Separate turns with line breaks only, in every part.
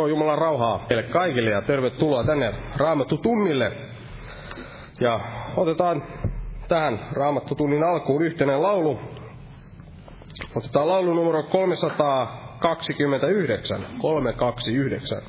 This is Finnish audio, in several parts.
Joo, Jumalan rauhaa meille kaikille ja tervetuloa tänne Raamattu tunnille. Ja otetaan tähän Raamattu tunnin alkuun yhteinen laulu. Otetaan laulu numero 329, 329.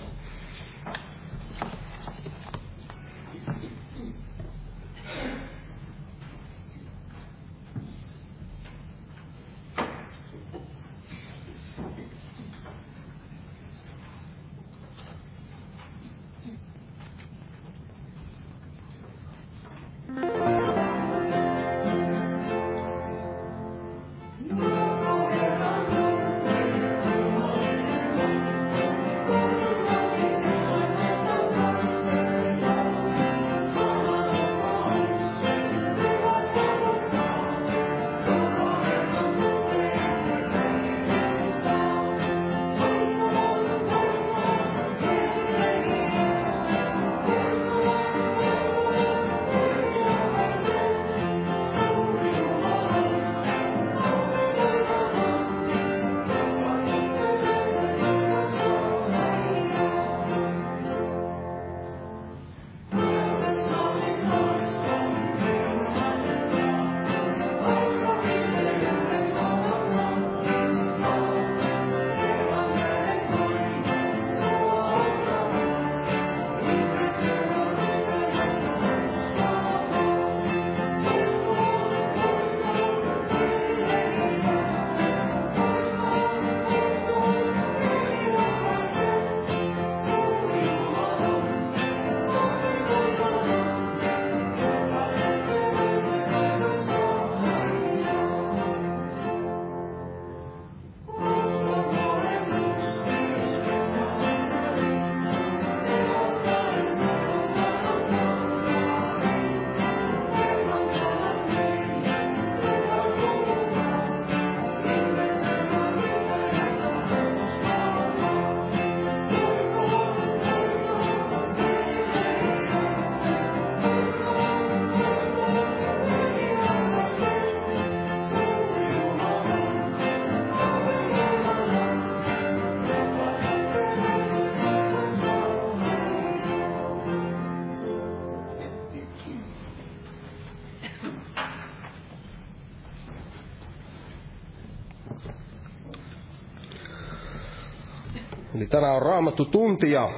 Eli tänään on Raamattu tunti ja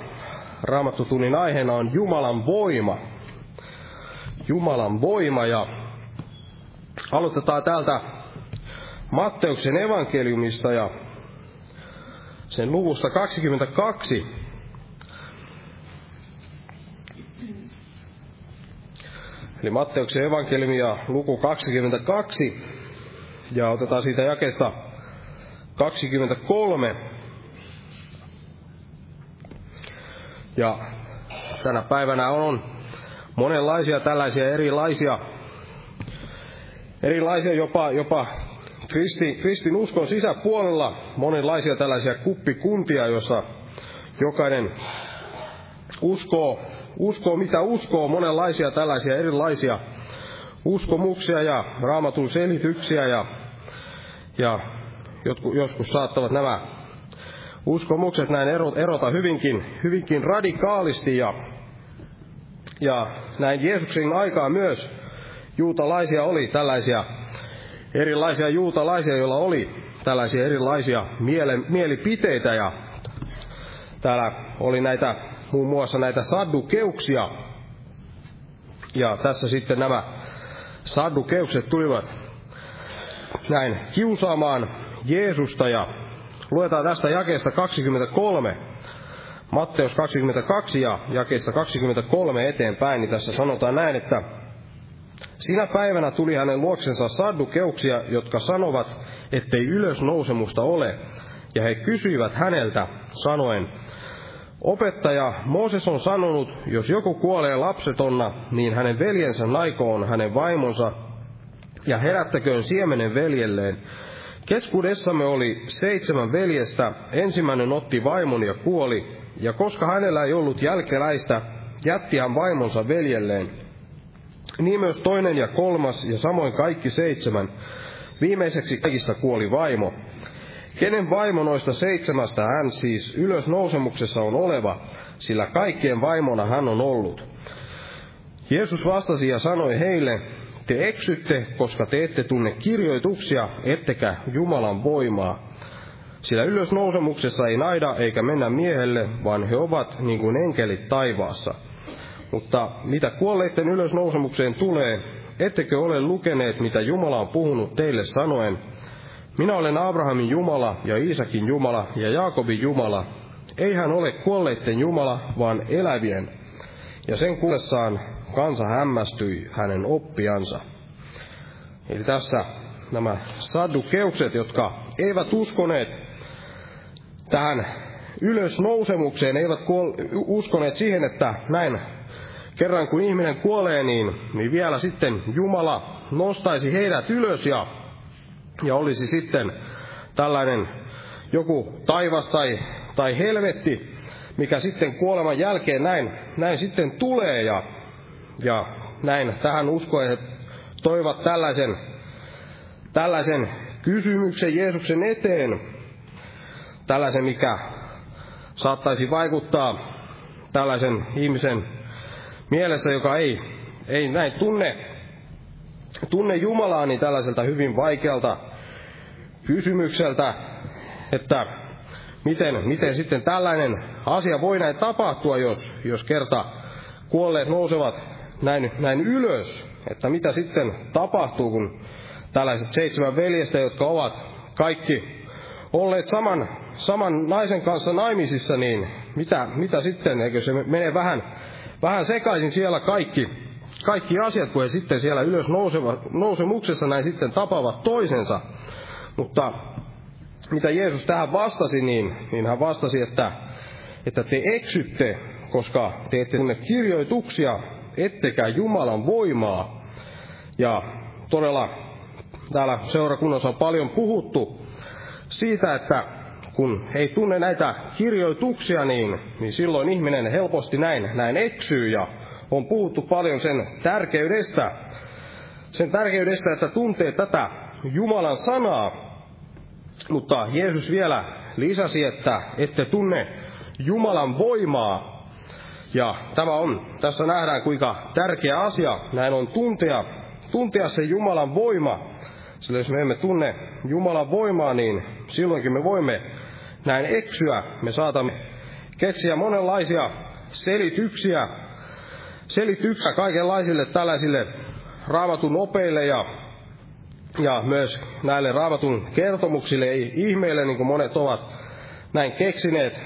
Raamattu tunnin aiheena on Jumalan voima. Jumalan voima ja aloitetaan täältä Matteuksen evankeliumista ja sen luvusta 22. Eli Matteuksen evankeliumi ja luku 22. Ja otetaan siitä jakeesta 23 Ja tänä päivänä on monenlaisia tällaisia erilaisia, erilaisia jopa, jopa kristi, kristin uskon sisäpuolella monenlaisia tällaisia kuppikuntia, jossa jokainen uskoo, uskoo mitä uskoo, monenlaisia tällaisia erilaisia uskomuksia ja raamatun selityksiä ja, ja jotkut, joskus saattavat nämä uskomukset näin erota hyvinkin, hyvinkin radikaalisti ja, ja näin Jeesuksen aikaa myös juutalaisia oli tällaisia erilaisia juutalaisia, joilla oli tällaisia erilaisia mielen, mielipiteitä ja täällä oli näitä muun muassa näitä saddukeuksia. Ja tässä sitten nämä saddukeukset tulivat näin kiusaamaan Jeesusta ja Luetaan tästä jakeesta 23, Matteus 22 ja jakeesta 23 eteenpäin, niin tässä sanotaan näin, että Sinä päivänä tuli hänen luoksensa saddukeuksia, jotka sanovat, ettei ylösnousemusta ole, ja he kysyivät häneltä, sanoen, Opettaja, Mooses on sanonut, jos joku kuolee lapsetonna, niin hänen veljensä naikoon hänen vaimonsa, ja herättäköön siemenen veljelleen, Keskuudessamme oli seitsemän veljestä, ensimmäinen otti vaimon ja kuoli, ja koska hänellä ei ollut jälkeläistä, jätti hän vaimonsa veljelleen. Niin myös toinen ja kolmas, ja samoin kaikki seitsemän. Viimeiseksi kaikista kuoli vaimo. Kenen vaimo noista seitsemästä hän siis ylösnousemuksessa on oleva, sillä kaikkien vaimona hän on ollut. Jeesus vastasi ja sanoi heille, te eksytte, koska te ette tunne kirjoituksia, ettekä Jumalan voimaa. Sillä ylösnousemuksessa ei naida eikä mennä miehelle, vaan he ovat niin kuin enkelit taivaassa. Mutta mitä kuolleiden ylösnousemukseen tulee, ettekö ole lukeneet, mitä Jumala on puhunut teille sanoen, minä olen Abrahamin Jumala ja Iisakin Jumala ja Jaakobin Jumala. Ei hän ole kuolleiden Jumala, vaan elävien. Ja sen kuullessaan kansa hämmästyi hänen oppiansa. Eli tässä nämä saddukeukset, jotka eivät uskoneet tähän ylösnousemukseen, eivät uskoneet siihen, että näin kerran kun ihminen kuolee, niin, niin vielä sitten Jumala nostaisi heidät ylös ja, ja olisi sitten tällainen joku taivas tai, tai helvetti, mikä sitten kuoleman jälkeen näin, näin sitten tulee ja, ja näin. Tähän uskoen he toivat tällaisen, tällaisen kysymyksen Jeesuksen eteen, tällaisen mikä saattaisi vaikuttaa tällaisen ihmisen mielessä, joka ei, ei näin tunne, tunne Jumalaa, niin tällaiselta hyvin vaikealta kysymykseltä, että miten, miten sitten tällainen asia voi näin tapahtua, jos, jos kerta kuolleet nousevat näin, näin ylös, että mitä sitten tapahtuu, kun tällaiset seitsemän veljestä, jotka ovat kaikki olleet saman, saman naisen kanssa naimisissa, niin mitä, mitä sitten, eikö se mene vähän, vähän sekaisin siellä kaikki, kaikki asiat, kun he sitten siellä ylös nousevat, nousemuksessa näin sitten tapavat toisensa. Mutta mitä Jeesus tähän vastasi, niin, niin hän vastasi, että, että te eksytte, koska te ette tunne kirjoituksia, ettekä Jumalan voimaa. Ja todella täällä seurakunnassa on paljon puhuttu siitä, että kun ei tunne näitä kirjoituksia, niin, niin silloin ihminen helposti näin, näin eksyy ja on puhuttu paljon sen tärkeydestä, sen tärkeydestä, että tuntee tätä Jumalan sanaa, mutta Jeesus vielä lisäsi, että ette tunne Jumalan voimaa. Ja tämä on, tässä nähdään kuinka tärkeä asia, näin on tuntea, tuntea se Jumalan voima. Sillä jos me emme tunne Jumalan voimaa, niin silloinkin me voimme näin eksyä. Me saatamme keksiä monenlaisia selityksiä, selityksiä kaikenlaisille tällaisille raamatun opeille ja ja myös näille raamatun kertomuksille, ei ihmeille, niin kuin monet ovat näin keksineet,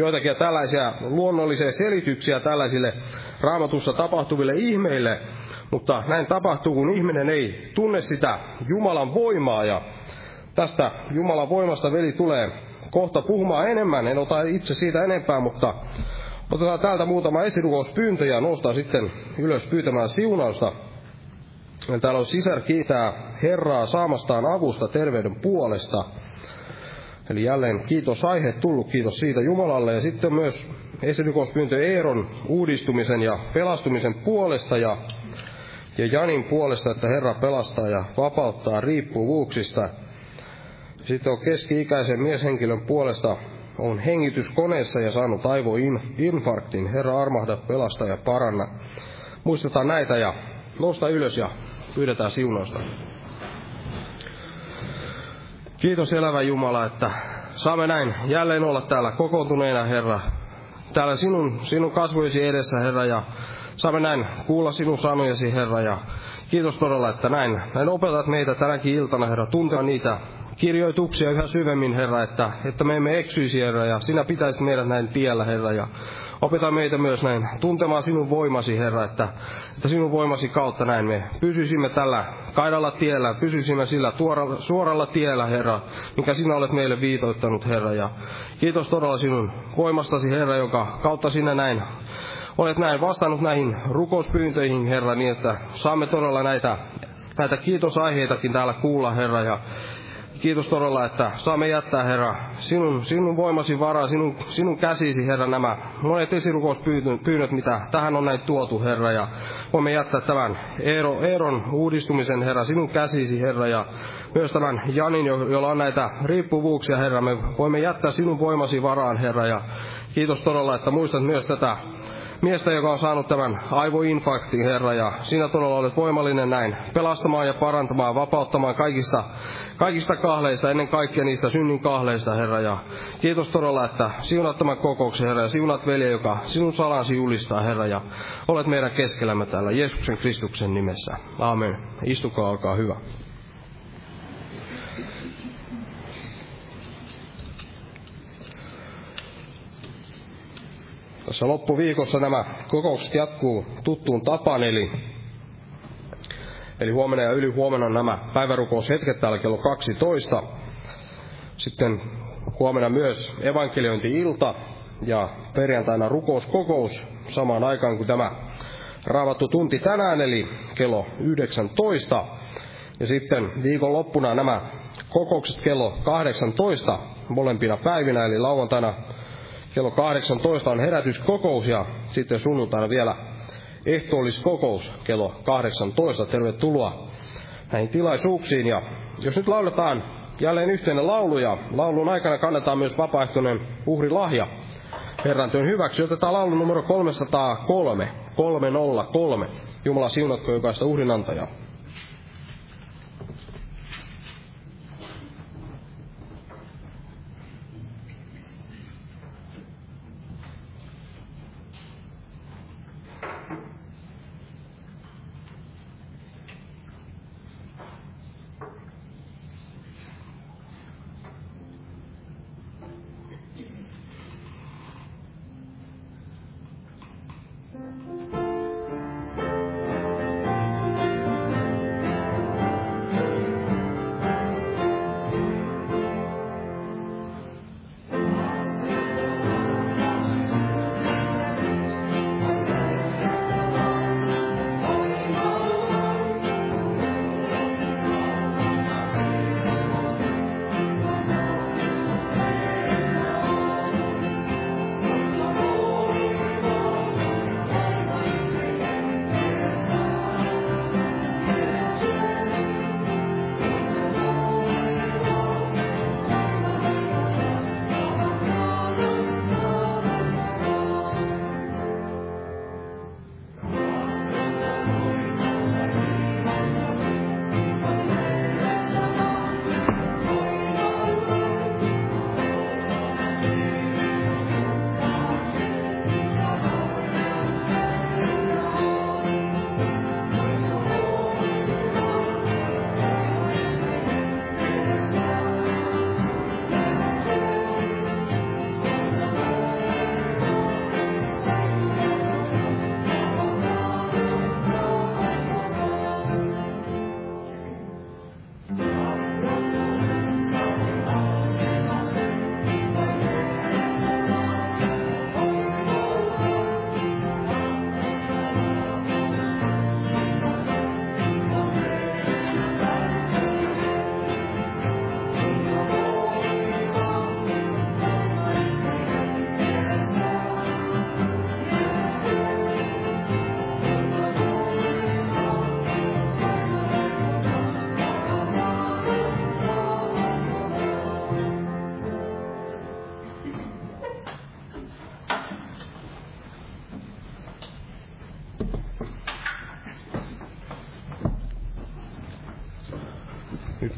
joitakin tällaisia luonnollisia selityksiä tällaisille raamatussa tapahtuville ihmeille, mutta näin tapahtuu, kun ihminen ei tunne sitä Jumalan voimaa, ja tästä Jumalan voimasta veli tulee kohta puhumaan enemmän, en ota itse siitä enempää, mutta otetaan täältä muutama esirukouspyyntö ja nostaa sitten ylös pyytämään siunausta Täällä on sisar kiitää Herraa saamastaan avusta terveyden puolesta. Eli jälleen kiitos aihe tullut, kiitos siitä Jumalalle. Ja sitten myös esirikospyyntö Eeron uudistumisen ja pelastumisen puolesta ja, ja Janin puolesta, että Herra pelastaa ja vapauttaa riippuvuuksista. Sitten on keski-ikäisen mieshenkilön puolesta on hengityskoneessa ja saanut aivoinfarktin. Herra armahda, pelasta ja paranna. Muistetaan näitä ja Nousta ylös ja pyydetään siunausta. Kiitos elävä Jumala, että saamme näin jälleen olla täällä kokoontuneena, Herra. Täällä sinun, sinun kasvojesi edessä, Herra, ja saamme näin kuulla sinun sanojasi, Herra. Ja kiitos todella, että näin, näin opetat meitä tänäkin iltana, Herra, tuntea niitä kirjoituksia yhä syvemmin, Herra, että, että me emme eksyisi, Herra, ja sinä pitäisit meidät näin tiellä, Herra, ja Opeta meitä myös näin tuntemaan sinun voimasi, Herra, että, että sinun voimasi kautta näin me pysyisimme tällä kaidalla tiellä, pysyisimme sillä tuoralla, suoralla tiellä, Herra, mikä sinä olet meille viitoittanut, Herra. Ja kiitos todella sinun voimastasi, Herra, joka kautta sinä näin olet näin vastannut näihin rukouspyyntöihin, Herra, niin että saamme todella näitä, näitä kiitosaiheitakin täällä kuulla, Herra, ja kiitos todella, että saamme jättää, Herra, sinun, sinun voimasi varaa, sinun, sinun käsisi, Herra, nämä monet esirukouspyynnöt, mitä tähän on näin tuotu, Herra, ja voimme jättää tämän Eero, Eeron uudistumisen, Herra, sinun käsisi, Herra, ja myös tämän Janin, jolla on näitä riippuvuuksia, Herra, me voimme jättää sinun voimasi varaan, Herra, ja kiitos todella, että muistat myös tätä miestä, joka on saanut tämän aivoinfarktin, Herra, ja sinä todella olet voimallinen näin pelastamaan ja parantamaan, vapauttamaan kaikista, kaikista kahleista, ennen kaikkea niistä synnin kahleista, Herra, ja kiitos todella, että siunat tämän kokouksen, Herra, ja siunat velje, joka sinun salansi julistaa, Herra, ja olet meidän keskellämme täällä Jeesuksen Kristuksen nimessä. Aamen. Istukaa, olkaa hyvä. Tässä loppuviikossa nämä kokoukset jatkuu tuttuun tapaan, eli, eli huomenna ja ylihuomenna nämä päivärukoushetket täällä kello 12. Sitten huomenna myös evankeliointi-ilta ja perjantaina rukouskokous samaan aikaan kuin tämä raavattu tunti tänään, eli kello 19. Ja sitten viikonloppuna nämä kokoukset kello 18 molempina päivinä, eli lauantaina kello 18 on herätyskokous ja sitten sunnuntaina vielä ehtoolliskokous kello 18. Tervetuloa näihin tilaisuuksiin. Ja jos nyt lauletaan jälleen yhteinen laulu ja laulun aikana kannetaan myös vapaaehtoinen uhrilahja Herran työn hyväksi. Otetaan laulu numero 303, 303. Jumala siunatko jokaista uhrinantajaa.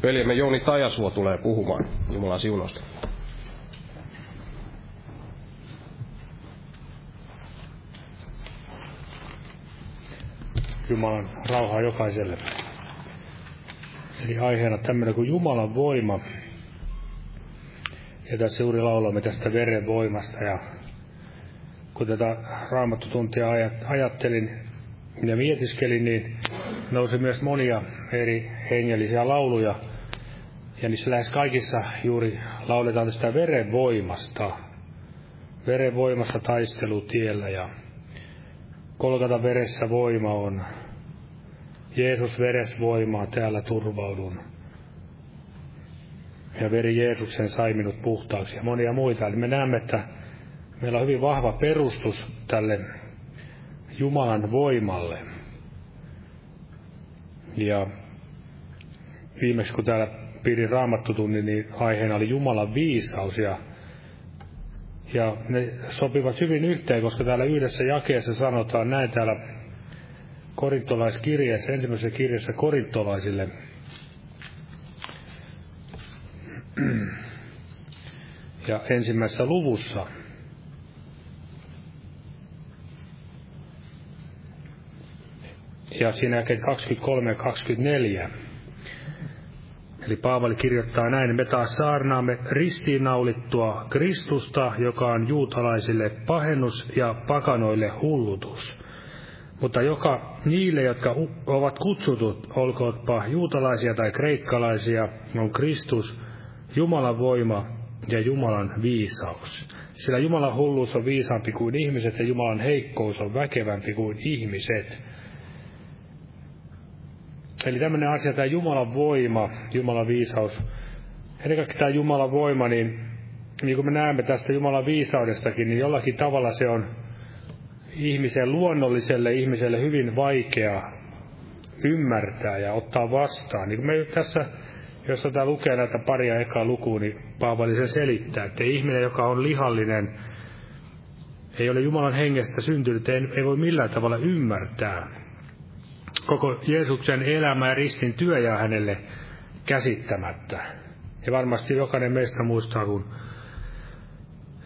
Veljemme Jouni Tajasuo tulee puhumaan Jumalan siunosta.
Jumalan rauhaa jokaiselle. Eli aiheena tämmöinen kuin Jumalan voima. Ja tässä juuri laulamme tästä veren voimasta. Ja kun tätä raamattutuntia ajattelin ja mietiskelin, niin nousi myös monia eri hengellisiä lauluja – ja niissä lähes kaikissa juuri lauletaan tästä verenvoimasta. Verenvoimasta taistelutiellä ja kolkata veressä voima on. Jeesus veres voimaa, täällä turvaudun. ja veri Jeesuksen sai minut puhtaaksi ja monia muita. Eli me näemme, että meillä on hyvin vahva perustus tälle Jumalan voimalle. Ja viimeksi kun täällä pidin raamattutunnin, niin aiheena oli Jumalan viisaus ja, ja ne sopivat hyvin yhteen, koska täällä yhdessä jakeessa sanotaan näin täällä korintolaiskirjeessä, ensimmäisessä kirjassa korintolaisille. Ja ensimmäisessä luvussa ja siinä jälkeen 23 ja 24. Eli Paavali kirjoittaa näin, me taas saarnaamme ristiinnaulittua Kristusta, joka on juutalaisille pahennus ja pakanoille hullutus. Mutta joka niille, jotka ovat kutsutut, olkootpa juutalaisia tai kreikkalaisia, on Kristus, Jumalan voima ja Jumalan viisaus. Sillä Jumalan hulluus on viisaampi kuin ihmiset ja Jumalan heikkous on väkevämpi kuin ihmiset. Eli tämmöinen asia, tämä Jumalan voima, Jumalan viisaus. Ennen kaikkea tämä Jumalan voima, niin, niin kuin me näemme tästä Jumalan viisaudestakin, niin jollakin tavalla se on ihmisen luonnolliselle ihmiselle hyvin vaikea ymmärtää ja ottaa vastaan. Niin kuin me tässä, jos tämä lukee näitä paria ekaa lukuun, niin Paavali se selittää, että ihminen, joka on lihallinen, ei ole Jumalan hengestä syntynyt, ei, ei voi millään tavalla ymmärtää koko Jeesuksen elämä ja ristin työ jää hänelle käsittämättä. Ja varmasti jokainen meistä muistaa, kun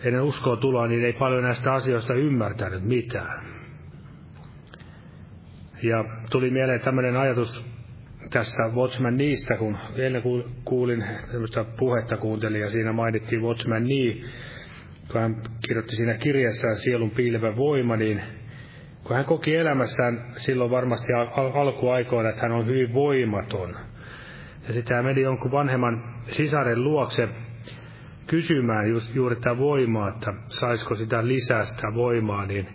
ennen uskoa tuloa, niin ei paljon näistä asioista ymmärtänyt mitään. Ja tuli mieleen tämmöinen ajatus tässä Watchman niistä, kun ennen kuulin tämmöistä puhetta kuuntelin ja siinä mainittiin Watchman niin, kun hän kirjoitti siinä kirjassa sielun piilevä voima, niin kun hän koki elämässään silloin varmasti al- alkuaikoina, että hän on hyvin voimaton. Ja sitten hän meni jonkun vanhemman sisaren luokse kysymään just, juuri tätä voimaa, että saisiko sitä lisää sitä voimaa, niin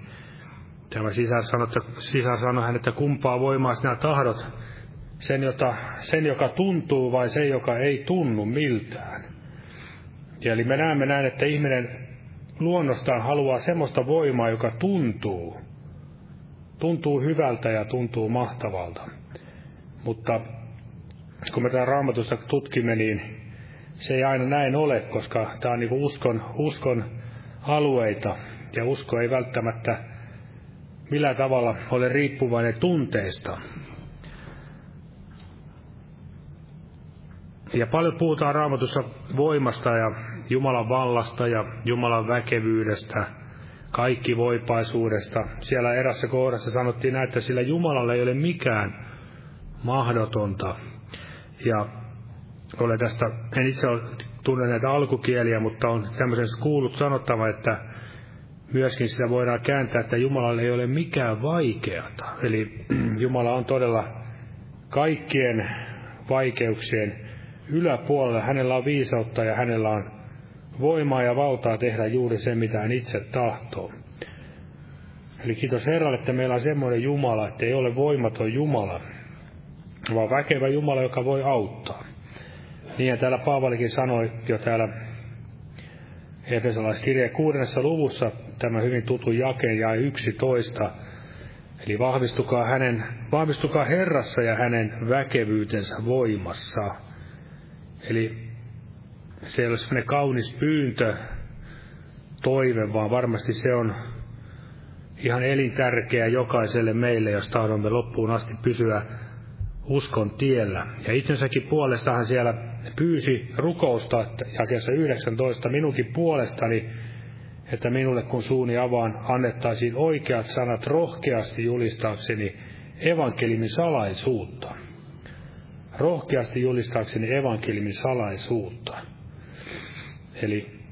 tämä sisar sanoi, että, sisar sanoi hän, että kumpaa voimaa sinä tahdot, sen, jota, sen joka tuntuu vai se, joka ei tunnu miltään. Ja eli me näemme näin, että ihminen luonnostaan haluaa semmoista voimaa, joka tuntuu tuntuu hyvältä ja tuntuu mahtavalta. Mutta kun me tämän raamatusta tutkimme, niin se ei aina näin ole, koska tämä on niin uskon, uskon alueita, ja usko ei välttämättä millään tavalla ole riippuvainen tunteista. Ja paljon puhutaan raamatussa voimasta ja Jumalan vallasta ja Jumalan väkevyydestä – kaikki voipaisuudesta. Siellä erässä kohdassa sanottiin näin, että sillä Jumalalle ei ole mikään mahdotonta. Ja olen tästä, en itse ole tunne näitä alkukieliä, mutta on tämmöisen kuullut sanottava, että myöskin sitä voidaan kääntää, että Jumalalle ei ole mikään vaikeata. Eli Jumala on todella kaikkien vaikeuksien yläpuolella. Hänellä on viisautta ja hänellä on voimaa ja valtaa tehdä juuri se, mitä hän itse tahtoo. Eli kiitos Herralle, että meillä on semmoinen Jumala, että ei ole voimaton Jumala, vaan väkevä Jumala, joka voi auttaa. Niin ja täällä Paavalikin sanoi jo täällä Efesolaiskirjeen kuudennessa luvussa tämä hyvin tutu jakeen ja 11. Eli vahvistukaa, hänen, vahvistukaa Herrassa ja hänen väkevyytensä voimassa. Eli se ei ole sellainen kaunis pyyntö, toive, vaan varmasti se on ihan elintärkeä jokaiselle meille, jos tahdomme loppuun asti pysyä uskon tiellä. Ja itsensäkin puolestahan siellä pyysi rukousta, jakeessa 19 minunkin puolestani, että minulle kun suuni avaan annettaisiin oikeat sanat rohkeasti julistaakseni evankelimin salaisuutta. Rohkeasti julistaakseni evankelimin salaisuutta. Eli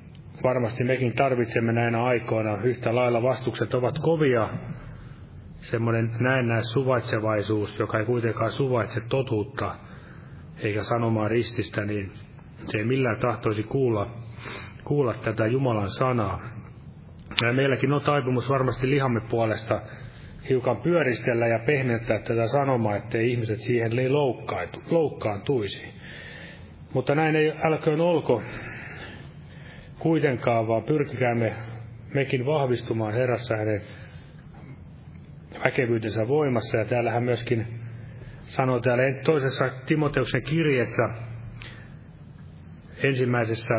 varmasti mekin tarvitsemme näinä aikoina yhtä lailla vastukset ovat kovia. Semmoinen näennäis suvaitsevaisuus, joka ei kuitenkaan suvaitse totuutta eikä sanomaa rististä, niin se ei millään tahtoisi kuulla, kuulla tätä Jumalan sanaa. Ja meilläkin on taipumus varmasti lihamme puolesta hiukan pyöristellä ja pehmentää tätä sanomaa, ettei ihmiset siihen loukkaantuisi. Mutta näin ei älköön olko kuitenkaan, vaan pyrkikäämme mekin vahvistumaan Herrassa hänen väkevyytensä voimassa. Ja täällähän myöskin sanoo täällä toisessa Timoteuksen kirjeessä ensimmäisessä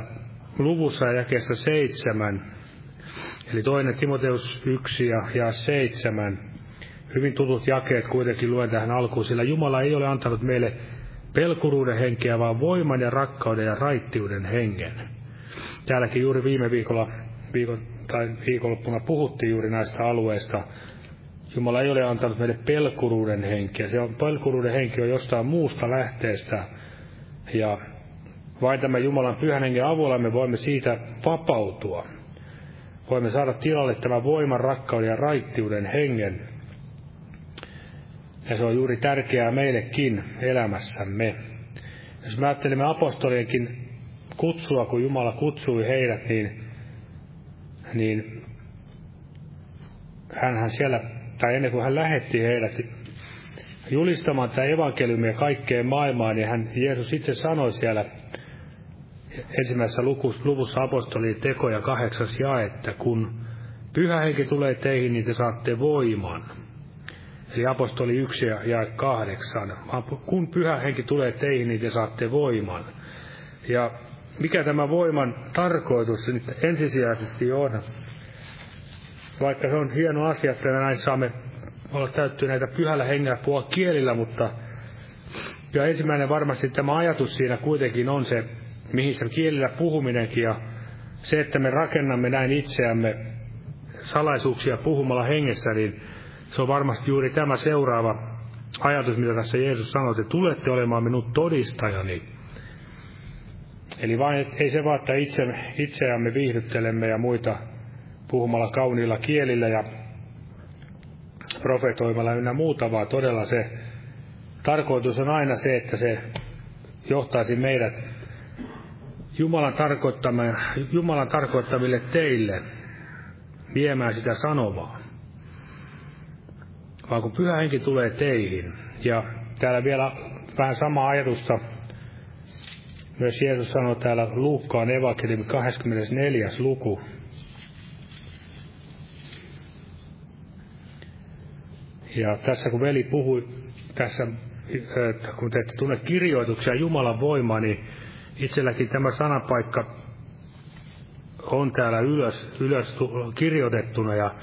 luvussa ja jakeessa seitsemän, eli toinen Timoteus 1 ja, ja seitsemän, hyvin tutut jakeet kuitenkin luen tähän alkuun, sillä Jumala ei ole antanut meille pelkuruuden henkeä, vaan voiman ja rakkauden ja raittiuden hengen. Täälläkin juuri viime viikolla, viikon, tai viikonloppuna puhuttiin juuri näistä alueista. Jumala ei ole antanut meille pelkuruuden henkeä. Se on, pelkuruuden henki on jostain muusta lähteestä. Ja vain tämän Jumalan pyhän hengen avulla me voimme siitä vapautua. Voimme saada tilalle tämän voiman, rakkauden ja raittiuden hengen. Ja se on juuri tärkeää meillekin elämässämme. Jos me ajattelemme apostolienkin kutsua, kun Jumala kutsui heidät, niin, niin hän siellä, tai ennen kuin hän lähetti heidät julistamaan tätä evankeliumia kaikkeen maailmaan, niin hän, Jeesus itse sanoi siellä ensimmäisessä luvussa apostolien tekoja kahdeksas jae, että kun pyhä henki tulee teihin, niin te saatte voiman. Eli apostoli 1 ja jae kahdeksan. Kun pyhä henki tulee teihin, niin te saatte voiman. Ja mikä tämä voiman tarkoitus nyt ensisijaisesti on? Vaikka se on hieno asia, että näin saamme olla täyttyneitä pyhällä hengellä puhua kielillä, mutta ja ensimmäinen varmasti tämä ajatus siinä kuitenkin on se mihin se kielillä puhuminenkin ja se, että me rakennamme näin itseämme salaisuuksia puhumalla hengessä, niin se on varmasti juuri tämä seuraava ajatus, mitä tässä Jeesus sanoi, että tulette olemaan minun todistajani. Eli vain, ei se vaan, että itse, itseämme viihdyttelemme ja muita puhumalla kauniilla kielillä ja profetoimalla ynnä muuta, vaan todella se tarkoitus on aina se, että se johtaisi meidät Jumalan, Jumalan tarkoittamille teille viemään sitä sanovaa. Vaan kun pyhä henki tulee teihin, ja täällä vielä vähän sama ajatusta, myös Jeesus sanoi täällä Luukkaan evankeliumi 24. luku. Ja tässä kun veli puhui tässä, että kun te ette tunne kirjoituksia Jumalan voimaa, niin itselläkin tämä sanapaikka on täällä ylös, ylös kirjoitettuna ja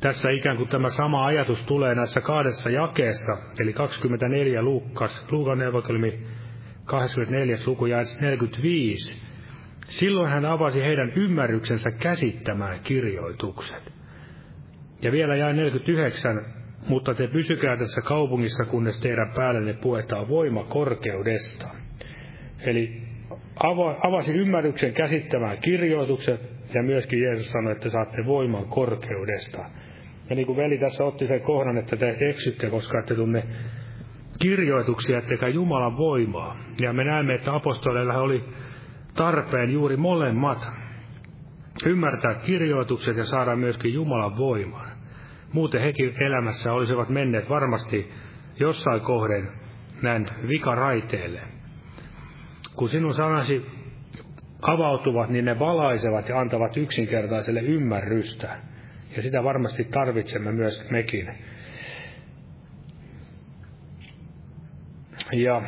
tässä ikään kuin tämä sama ajatus tulee näissä kahdessa jakeessa, eli 24 Luukas, Luukan evankeliumi 24. luku ja 45. Silloin hän avasi heidän ymmärryksensä käsittämään kirjoitukset. Ja vielä jäi 49, mutta te pysykää tässä kaupungissa, kunnes teidän päällenne puetaan voima korkeudesta. Eli avasi ymmärryksen käsittämään kirjoitukset, ja myöskin Jeesus sanoi, että saatte voiman korkeudesta. Ja niin kuin veli tässä otti sen kohdan, että te eksytte, koska ette tunne kirjoituksia, ettekä Jumalan voimaa. Ja me näemme, että apostoleilla oli tarpeen juuri molemmat ymmärtää kirjoitukset ja saada myöskin Jumalan voiman. Muuten hekin elämässä olisivat menneet varmasti jossain kohden näin vikaraiteelle kun sinun sanasi avautuvat, niin ne valaisevat ja antavat yksinkertaiselle ymmärrystä. Ja sitä varmasti tarvitsemme myös mekin. Ja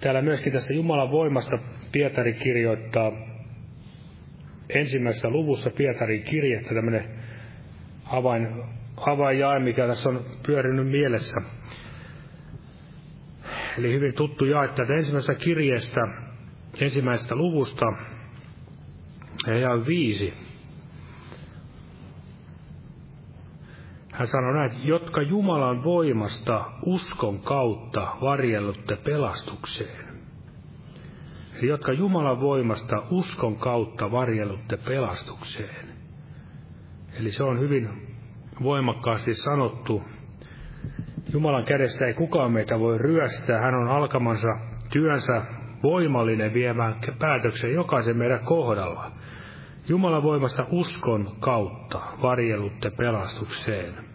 täällä myöskin tästä Jumalan voimasta Pietari kirjoittaa ensimmäisessä luvussa Pietarin kirjettä tämmöinen avain, avainjae, mikä tässä on pyörinyt mielessä eli hyvin tuttu jae tätä ensimmäisestä kirjeestä, ensimmäisestä luvusta, ja viisi. Hän sanoi näin, jotka Jumalan voimasta uskon kautta varjellutte pelastukseen. Eli jotka Jumalan voimasta uskon kautta varjellutte pelastukseen. Eli se on hyvin voimakkaasti sanottu Jumalan kädestä ei kukaan meitä voi ryöstää. Hän on alkamansa työnsä voimallinen viemään päätöksen jokaisen meidän kohdalla. Jumalan voimasta uskon kautta varjelutte pelastukseen.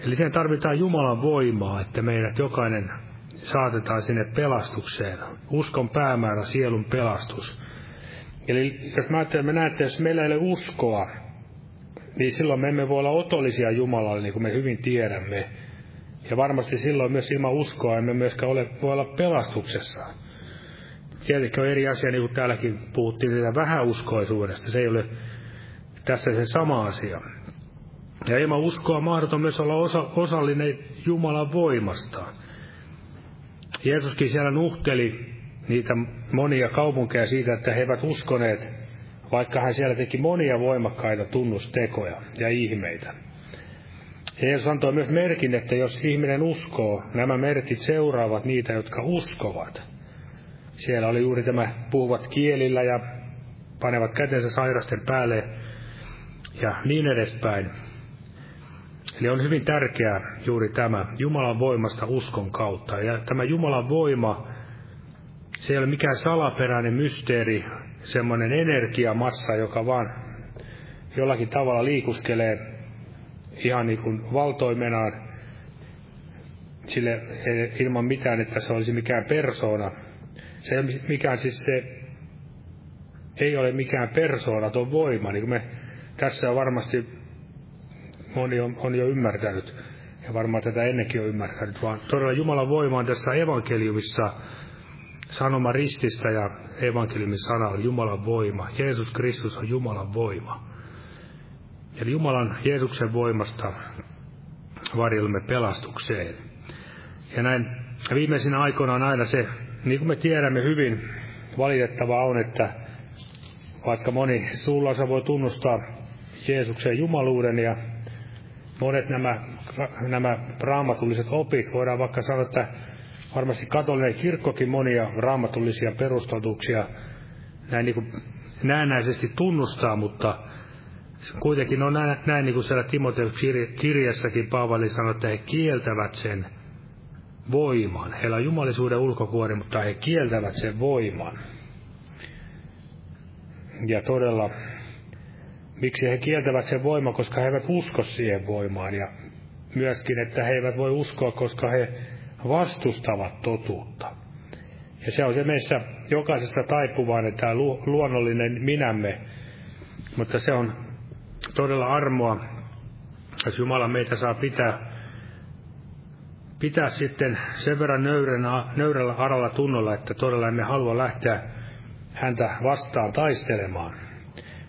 Eli sen tarvitaan Jumalan voimaa, että meidät jokainen saatetaan sinne pelastukseen. Uskon päämäärä, sielun pelastus. Eli jos mä ajattelen, me näette, jos meillä ei ole uskoa, niin silloin me emme voi olla otollisia Jumalalle, niin kuin me hyvin tiedämme. Ja varmasti silloin myös ilman uskoa emme myöskään ole, voi olla pelastuksessa. Tietenkin on eri asia, niin kuin täälläkin puhuttiin siitä vähäuskoisuudesta. Se ei ole tässä se sama asia. Ja ilman uskoa on mahdoton myös olla osa, osallinen Jumalan voimasta. Jeesuskin siellä nuhteli niitä monia kaupunkeja siitä, että he eivät uskoneet, vaikka hän siellä teki monia voimakkaita tunnustekoja ja ihmeitä. Ja Jeesus antoi myös merkin, että jos ihminen uskoo, nämä merkit seuraavat niitä, jotka uskovat. Siellä oli juuri tämä puhuvat kielillä ja panevat kätensä sairasten päälle ja niin edespäin. Eli on hyvin tärkeää juuri tämä Jumalan voimasta uskon kautta. Ja tämä Jumalan voima, se ei ole mikään salaperäinen mysteeri, semmoinen energiamassa, joka vaan jollakin tavalla liikuskelee ihan niin kuin valtoimenaan sille ilman mitään, että se olisi mikään persoona. Se ei ole mikään siis se, ei ole mikään persoonaton voima, niin kuin me tässä on varmasti on, on jo ymmärtänyt, ja varmaan tätä ennenkin on ymmärtänyt, vaan todella Jumalan voima on tässä evankeliumissa sanoma rististä ja evankeliumin sana on Jumalan voima. Jeesus Kristus on Jumalan voima. Eli Jumalan Jeesuksen voimasta varjelemme pelastukseen. Ja näin viimeisinä aikoina on aina se, niin kuin me tiedämme hyvin, valitettavaa on, että vaikka moni suullansa voi tunnustaa Jeesuksen jumaluuden ja monet nämä, nämä raamatulliset opit, voidaan vaikka sanoa, että varmasti katolinen kirkkokin monia raamatullisia perustotuksia näin niin kuin näennäisesti tunnustaa, mutta kuitenkin on näin, näin niin kuin siellä Timoteus kirjassakin Paavali sanoi, että he kieltävät sen voiman. Heillä on jumalisuuden ulkokuori, mutta he kieltävät sen voiman. Ja todella Miksi he kieltävät sen voiman, koska he eivät usko siihen voimaan. Ja myöskin, että he eivät voi uskoa, koska he vastustavat totuutta. Ja se on se meissä jokaisessa taipuvainen tämä luonnollinen minämme. Mutta se on todella armoa, jos Jumala meitä saa pitää, pitää sitten sen verran nöyränä, nöyrällä aralla tunnolla, että todella emme halua lähteä häntä vastaan taistelemaan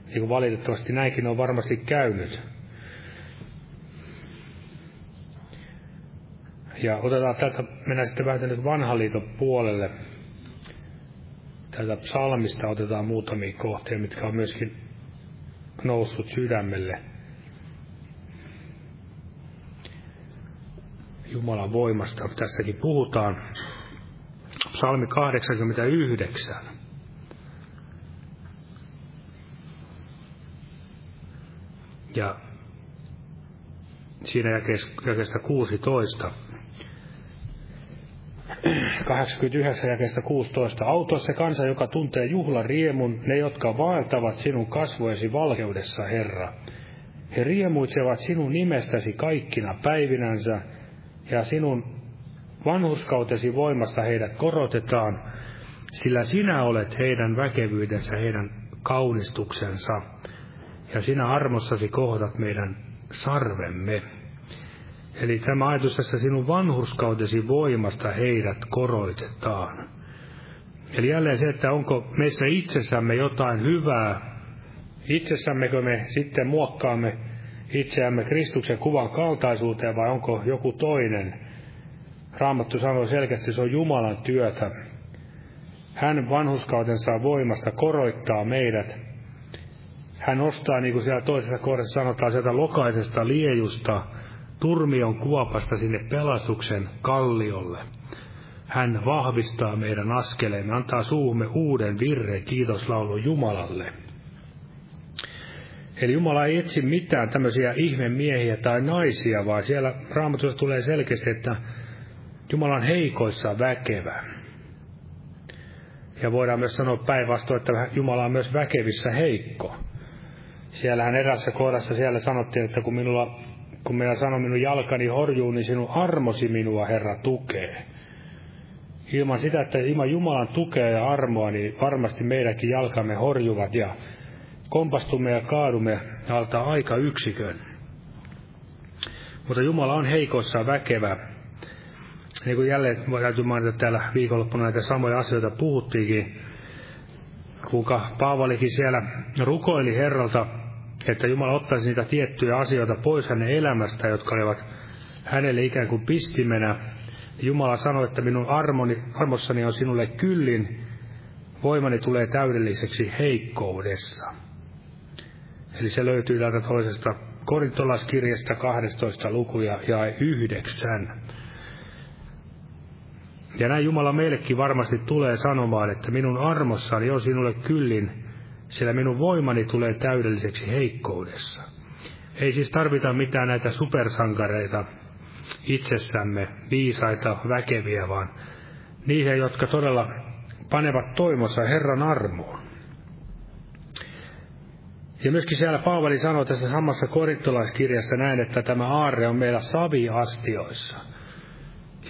niin kuin valitettavasti näinkin on varmasti käynyt. Ja otetaan täältä, mennään sitten vähän tänne vanhan liiton puolelle. Täältä psalmista otetaan muutamia kohteita, mitkä on myöskin noussut sydämelle. Jumalan voimasta tässäkin puhutaan. Psalmi 89. ja siinä jakeesta 16. 89 jakeesta 16. Auto se kansa, joka tuntee juhlan riemun, ne, jotka vaeltavat sinun kasvoesi valkeudessa, Herra. He riemuitsevat sinun nimestäsi kaikkina päivinänsä, ja sinun vanhuskautesi voimasta heidät korotetaan, sillä sinä olet heidän väkevyydensä, heidän kaunistuksensa ja sinä armossasi kohdat meidän sarvemme. Eli tämä ajatus tässä sinun vanhurskautesi voimasta heidät koroitetaan. Eli jälleen se, että onko meissä itsessämme jotain hyvää, itsessämmekö me sitten muokkaamme itseämme Kristuksen kuvan kaltaisuuteen vai onko joku toinen. Raamattu sanoo selkeästi, se on Jumalan työtä. Hän vanhuskautensa voimasta koroittaa meidät hän nostaa, niin kuin siellä toisessa kohdassa sanotaan, sieltä lokaisesta liejusta, turmion kuopasta sinne pelastuksen kalliolle. Hän vahvistaa meidän askeleemme, antaa suuhumme uuden virreen kiitoslaulu Jumalalle. Eli Jumala ei etsi mitään tämmöisiä ihmemiehiä tai naisia, vaan siellä raamatussa tulee selkeästi, että Jumala on heikoissa väkevä. Ja voidaan myös sanoa päinvastoin, että Jumala on myös väkevissä heikko. Siellähän erässä kohdassa siellä sanottiin, että kun, minulla, kun minä sanon minun jalkani horjuu, niin sinun armosi minua, Herra, tukee. ilman sitä, että ilman Jumalan tukea ja armoa, niin varmasti meidänkin jalkamme horjuvat ja kompastumme ja kaadumme alta aika yksikön. Mutta Jumala on heikossa väkevä. Niin kuin jälleen täytyy mainita täällä viikonloppuna näitä samoja asioita puhuttiinkin, kuinka Paavalikin siellä rukoili Herralta, että Jumala ottaisi niitä tiettyjä asioita pois hänen elämästä, jotka olivat hänelle ikään kuin pistimenä. Jumala sanoi, että minun armoni, armossani on sinulle kyllin, voimani tulee täydelliseksi heikkoudessa. Eli se löytyy täältä toisesta korintolaskirjasta 12 lukuja ja 9. Ja näin Jumala meillekin varmasti tulee sanomaan, että minun armossani on sinulle kyllin, sillä minun voimani tulee täydelliseksi heikkoudessa. Ei siis tarvita mitään näitä supersankareita itsessämme, viisaita, väkeviä, vaan niihin, jotka todella panevat toimossa Herran armoon. Ja myöskin siellä Paavali sanoi tässä samassa korintolaiskirjassa näin, että tämä aarre on meillä saviastioissa.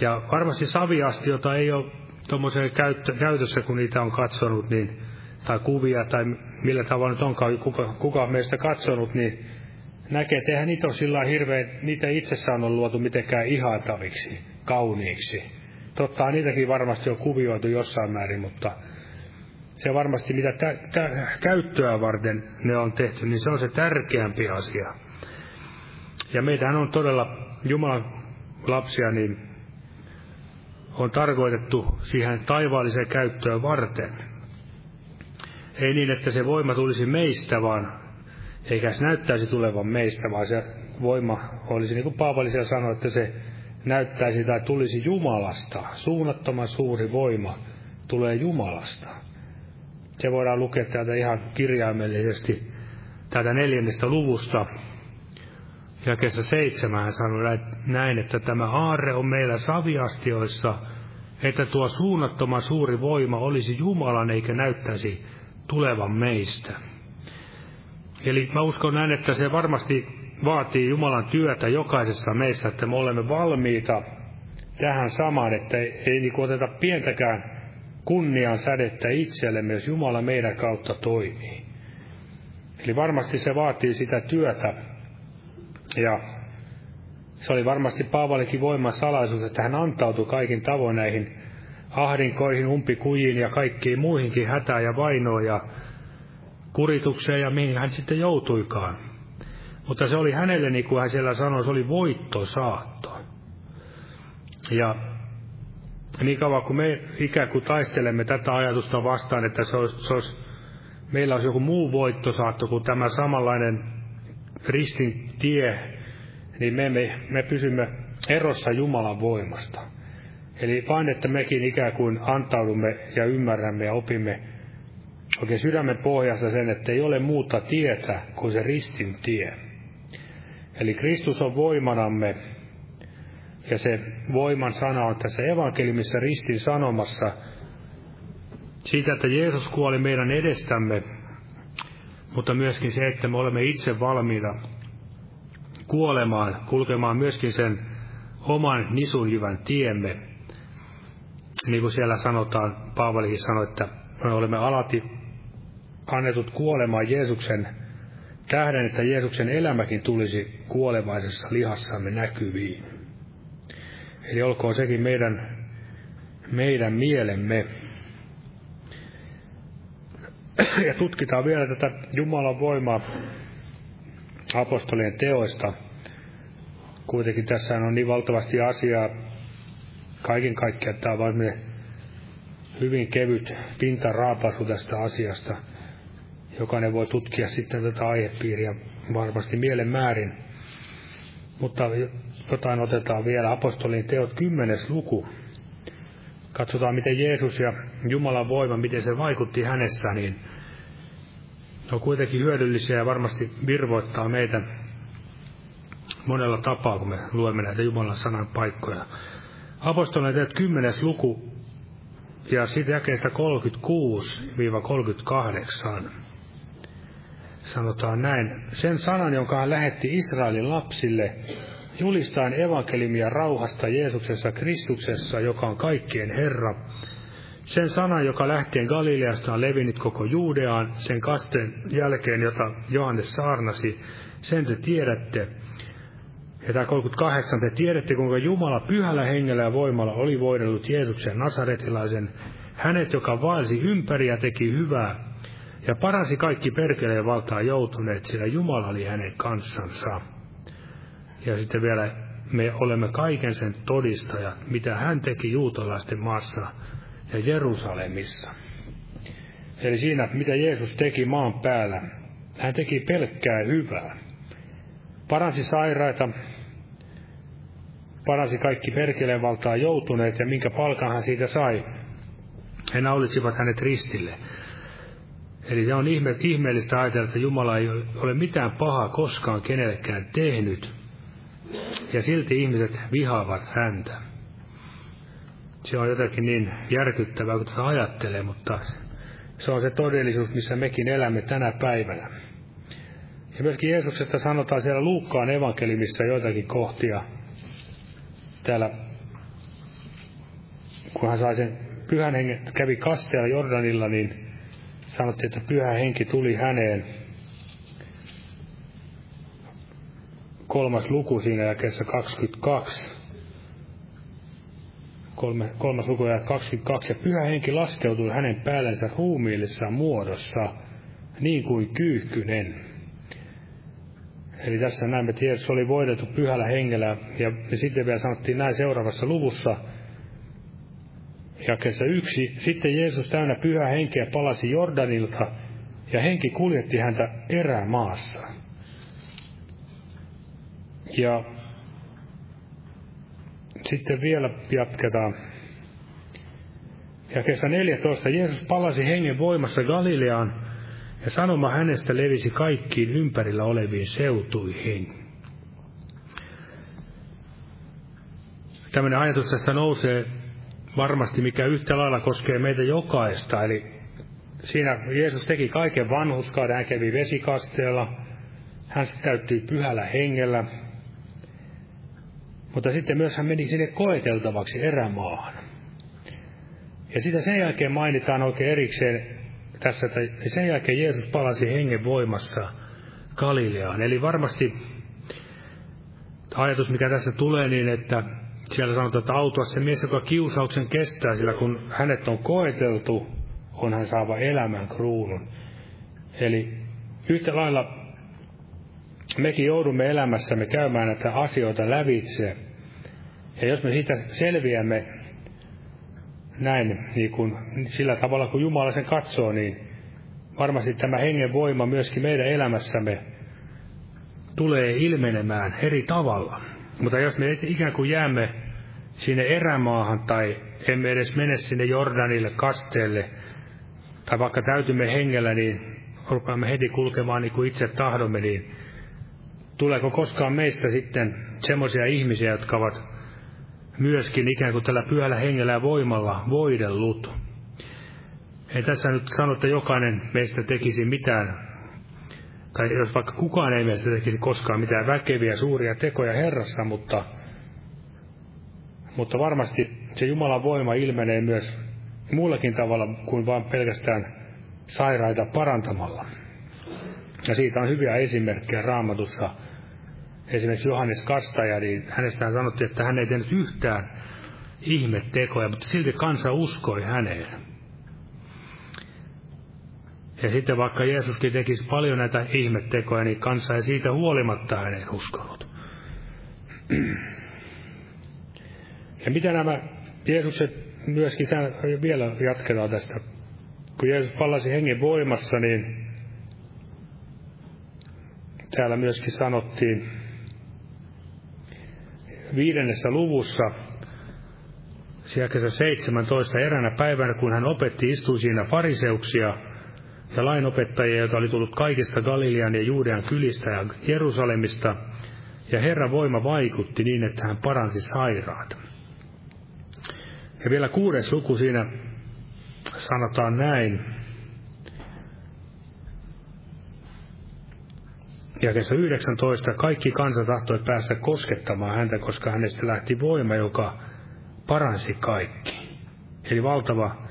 Ja varmasti saviastiota ei ole tuommoiseen käytössä, kun niitä on katsonut, niin, tai kuvia, tai millä tavalla nyt onkaan kuka, kuka on meistä katsonut, niin näkee, että eihän niitä ole sillä hirveän, niitä itsessään on luotu mitenkään ihailtaviksi, kauniiksi. Totta, niitäkin varmasti on kuvioitu jossain määrin, mutta se varmasti mitä tä, tä, käyttöä varten ne on tehty, niin se on se tärkeämpi asia. Ja meidän on todella Jumalan lapsia, niin on tarkoitettu siihen taivaalliseen käyttöön varten. Ei niin, että se voima tulisi meistä, vaan eikä se näyttäisi tulevan meistä, vaan se voima olisi, niin kuin Paavali sanoi, että se näyttäisi tai tulisi Jumalasta. Suunnattoman suuri voima tulee Jumalasta. Se voidaan lukea täältä ihan kirjaimellisesti täältä neljännestä luvusta. Ja kesä seitsemän hän sanoi näin, että tämä aarre on meillä saviastioissa, että tuo suunnattoman suuri voima olisi Jumalan eikä näyttäisi tulevan meistä. Eli mä uskon näin, että se varmasti vaatii Jumalan työtä jokaisessa meissä, että me olemme valmiita tähän samaan, että ei, ei niin oteta pientäkään kunnian sädettä itsellemme, jos Jumala meidän kautta toimii. Eli varmasti se vaatii sitä työtä. Ja se oli varmasti Paavalikin voiman salaisuus, että hän antautui kaikin tavoin näihin ahdinkoihin, umpikujiin ja kaikkiin muihinkin hätään ja vainoon ja kuritukseen ja mihin hän sitten joutuikaan. Mutta se oli hänelle, niin kuin hän siellä sanoi, se oli voittosaatto. Ja niin kauan kuin me ikään kuin taistelemme tätä ajatusta vastaan, että se olisi, se olisi, meillä olisi joku muu voittosaatto kuin tämä samanlainen ristin tie, niin me, me, me pysymme erossa Jumalan voimasta. Eli vain, että mekin ikään kuin antaudumme ja ymmärrämme ja opimme oikein sydämen pohjasta sen, että ei ole muuta tietä kuin se ristin tie. Eli Kristus on voimanamme, ja se voiman sana on tässä evankeliumissa ristin sanomassa siitä, että Jeesus kuoli meidän edestämme, mutta myöskin se, että me olemme itse valmiita kuolemaan, kulkemaan myöskin sen oman nisunjyvän tiemme. Niin kuin siellä sanotaan, Paavalikin sanoi, että me olemme alati annetut kuolemaan Jeesuksen tähden, että Jeesuksen elämäkin tulisi kuolevaisessa lihassamme näkyviin. Eli olkoon sekin meidän, meidän mielemme. Ja tutkitaan vielä tätä Jumalan voimaa apostolien teoista. Kuitenkin tässä on niin valtavasti asiaa kaiken kaikkiaan, tämä on vain hyvin kevyt pintaraapasu tästä asiasta. Jokainen voi tutkia sitten tätä aihepiiriä varmasti mielen määrin. Mutta jotain otetaan vielä. Apostolin teot kymmenes luku. Katsotaan, miten Jeesus ja Jumalan voima, miten se vaikutti hänessä, niin on kuitenkin hyödyllisiä ja varmasti virvoittaa meitä monella tapaa, kun me luemme näitä Jumalan sanan paikkoja. Apostolien teot kymmenes luku ja sitten jakeesta 36-38 sanotaan näin. Sen sanan, jonka hän lähetti Israelin lapsille, julistaan evankelimia rauhasta Jeesuksessa Kristuksessa, joka on kaikkien Herra. Sen sana, joka lähtien Galileasta on levinnyt koko Juudeaan, sen kasteen jälkeen, jota Johannes saarnasi, sen te tiedätte. Ja tämä 38, te tiedätte, kuinka Jumala pyhällä hengellä ja voimalla oli voidellut Jeesuksen nasaretilaisen, hänet, joka vaelsi ympäri ja teki hyvää, ja paransi kaikki perkeleen valtaa joutuneet, sillä Jumala oli hänen kanssansa. Ja sitten vielä me olemme kaiken sen todistajat, mitä hän teki juutalaisten maassa ja Jerusalemissa. Eli siinä, mitä Jeesus teki maan päällä, hän teki pelkkää hyvää. Paransi sairaita, paransi kaikki perkeleen valtaa joutuneet ja minkä palkan hän siitä sai. He naulisivat hänet ristille. Eli se on ihme, ihmeellistä ajatella, että Jumala ei ole mitään pahaa koskaan kenellekään tehnyt. Ja silti ihmiset vihaavat häntä. Se on jotenkin niin järkyttävää, kun tätä ajattelee, mutta se on se todellisuus, missä mekin elämme tänä päivänä. Ja myöskin Jeesuksesta sanotaan siellä Luukkaan evankelimissa joitakin kohtia. Täällä, kun hän sai sen pyhän hengen, kävi kasteella Jordanilla, niin sanottiin, että pyhä henki tuli häneen. Kolmas luku siinä jakeessa 22. Kolme, kolmas luku ja 22. Ja pyhä henki laskeutui hänen päällensä ruumiillisessa muodossa, niin kuin kyyhkynen. Eli tässä näemme, että Jeesus oli voideltu pyhällä hengellä. Ja, ja sitten vielä sanottiin näin seuraavassa luvussa, jakeessa yksi. Sitten Jeesus täynnä pyhää henkeä palasi Jordanilta, ja henki kuljetti häntä erämaassa. Ja sitten vielä jatketaan. Ja kesä 14. Jeesus palasi hengen voimassa Galileaan, ja sanoma hänestä levisi kaikkiin ympärillä oleviin seutuihin. Tämmöinen ajatus tästä nousee varmasti, mikä yhtä lailla koskee meitä jokaista. Eli siinä Jeesus teki kaiken vanhuskauden, hän kävi vesikasteella, hän täyttyi pyhällä hengellä, mutta sitten myös hän meni sinne koeteltavaksi erämaahan. Ja sitä sen jälkeen mainitaan oikein erikseen tässä, että sen jälkeen Jeesus palasi hengen voimassa Galileaan. Eli varmasti ajatus, mikä tässä tulee, niin että siellä sanotaan, että autua se mies, joka kiusauksen kestää, sillä kun hänet on koeteltu, on hän saava elämän kruunun. Eli yhtä lailla mekin joudumme elämässämme käymään näitä asioita lävitse. Ja jos me siitä selviämme näin niin kuin, sillä tavalla, kun Jumala sen katsoo, niin varmasti tämä hengen voima myöskin meidän elämässämme tulee ilmenemään eri tavalla. Mutta jos me ikään kuin jäämme sinne erämaahan tai emme edes mene sinne Jordanille kasteelle, tai vaikka täytymme hengellä, niin rupeamme heti kulkemaan niin kuin itse tahdomme, niin tuleeko koskaan meistä sitten semmoisia ihmisiä, jotka ovat myöskin ikään kuin tällä pyhällä hengellä ja voimalla voidellut. Ei tässä nyt sano, että jokainen meistä tekisi mitään, tai jos vaikka kukaan ei meistä tekisi koskaan mitään väkeviä, suuria tekoja Herrassa, mutta, mutta varmasti se Jumalan voima ilmenee myös muullakin tavalla kuin vain pelkästään sairaita parantamalla. Ja siitä on hyviä esimerkkejä raamatussa esimerkiksi Johannes Kastaja, niin hänestä sanottiin, että hän ei tehnyt yhtään ihmettekoja, mutta silti kansa uskoi häneen. Ja sitten vaikka Jeesuskin tekisi paljon näitä ihmettekoja, niin kansa ei siitä huolimatta häneen uskonut. Ja mitä nämä Jeesukset myöskin, vielä jatketaan tästä, kun Jeesus palasi hengen voimassa, niin täällä myöskin sanottiin, viidennessä luvussa, siellä 17 eränä päivänä, kun hän opetti, istui siinä fariseuksia ja lainopettajia, joita oli tullut kaikista Galilean ja Juudean kylistä ja Jerusalemista, ja Herran voima vaikutti niin, että hän paransi sairaat. Ja vielä kuudes luku siinä sanotaan näin. Ja kesä 19 kaikki kansa tahtoi päästä koskettamaan häntä, koska hänestä lähti voima, joka paransi kaikki. Eli valtava,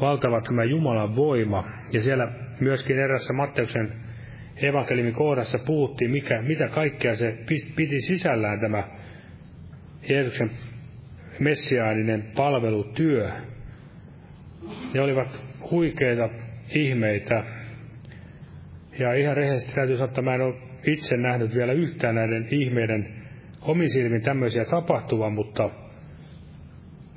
valtava tämä Jumalan voima. Ja siellä myöskin erässä Matteuksen evankeliumin kohdassa puhuttiin, mikä, mitä kaikkea se piti sisällään tämä Jeesuksen messiaaninen palvelutyö. Ne olivat huikeita ihmeitä. Ja ihan rehellisesti täytyy sanoa, että mä en ole itse nähnyt vielä yhtään näiden ihmeiden omin silmin tämmöisiä tapahtuvan, mutta,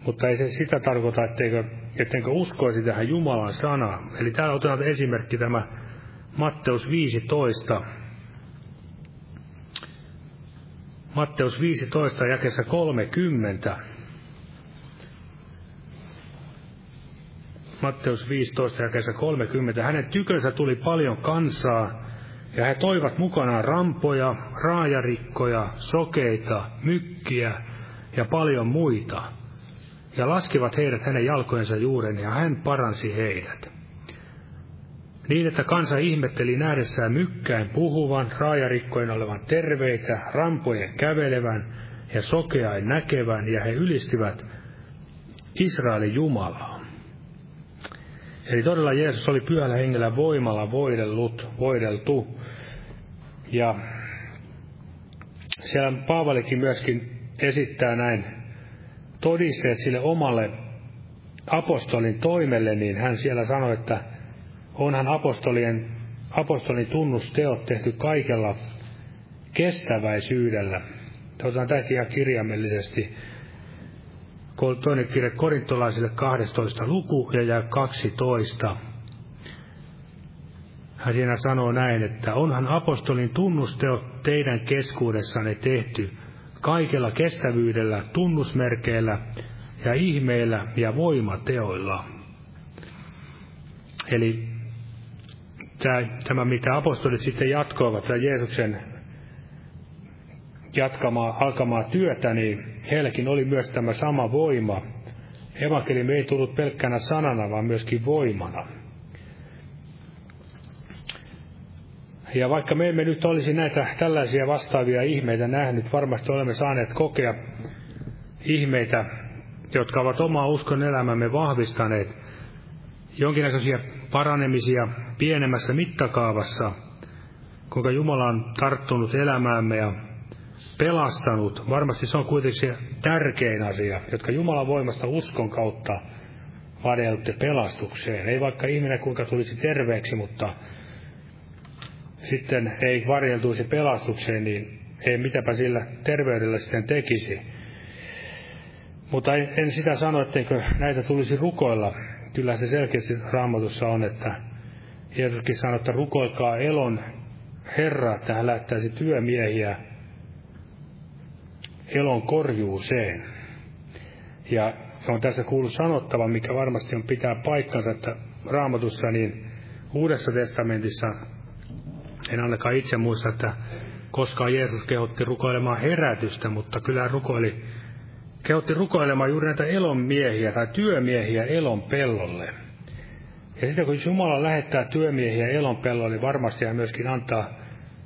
mutta ei se sitä tarkoita, etteikö, etteikö uskoisi tähän Jumalan sanaan. Eli täällä otetaan esimerkki tämä Matteus 15. Matteus 15 jakessa 30. Matteus 15 jakessa 30. Hänen tykönsä tuli paljon kansaa, ja he toivat mukanaan rampoja, raajarikkoja, sokeita, mykkiä ja paljon muita, ja laskivat heidät hänen jalkojensa juuren, ja hän paransi heidät. Niin, että kansa ihmetteli nähdessään mykkäin puhuvan, raajarikkojen olevan terveitä, rampojen kävelevän ja sokeain näkevän, ja he ylistivät Israelin Jumalaa. Eli todella Jeesus oli pyhällä hengellä voimalla voidellut, voideltu. Ja siellä Paavalikin myöskin esittää näin todisteet sille omalle apostolin toimelle, niin hän siellä sanoi, että onhan apostolien, apostolin tunnusteot tehty kaikella kestäväisyydellä. Otetaan tämäkin ihan kirjaimellisesti. Toinen kirja korintolaisille 12 luku ja jää 12. Hän siinä sanoo näin, että onhan apostolin tunnusteot teidän keskuudessanne tehty kaikella kestävyydellä, tunnusmerkeillä ja ihmeillä ja voimateoilla. Eli tämä, mitä apostolit sitten jatkoivat, tämä Jeesuksen jatkamaa, alkamaa työtä, niin heilläkin oli myös tämä sama voima. Evankeliumi ei tullut pelkkänä sanana, vaan myöskin voimana. Ja vaikka me emme nyt olisi näitä tällaisia vastaavia ihmeitä nähnyt, varmasti olemme saaneet kokea ihmeitä, jotka ovat omaa uskon elämämme vahvistaneet, jonkinnäköisiä paranemisia pienemmässä mittakaavassa, kuinka Jumala on tarttunut elämäämme ja pelastanut. Varmasti se on kuitenkin se tärkein asia, jotka Jumalan voimasta uskon kautta vadellutte pelastukseen. Ei vaikka ihminen kuinka tulisi terveeksi, mutta sitten ei varjeltuisi pelastukseen, niin ei mitäpä sillä terveydellä sitten tekisi. Mutta en sitä sano, etteikö näitä tulisi rukoilla. Kyllä se selkeästi raamatussa on, että Jeesuskin sanoi, että rukoilkaa elon Herra, että hän lähettäisi työmiehiä elon korjuuseen. Ja on tässä kuullut sanottava, mikä varmasti on pitää paikkansa, että raamatussa niin Uudessa testamentissa en ainakaan itse muista, että koskaan Jeesus kehotti rukoilemaan herätystä, mutta kyllä rukoili, kehotti rukoilemaan juuri näitä elonmiehiä tai työmiehiä elon pellolle. Ja sitten kun Jumala lähettää työmiehiä elon pellolle, niin varmasti hän myöskin antaa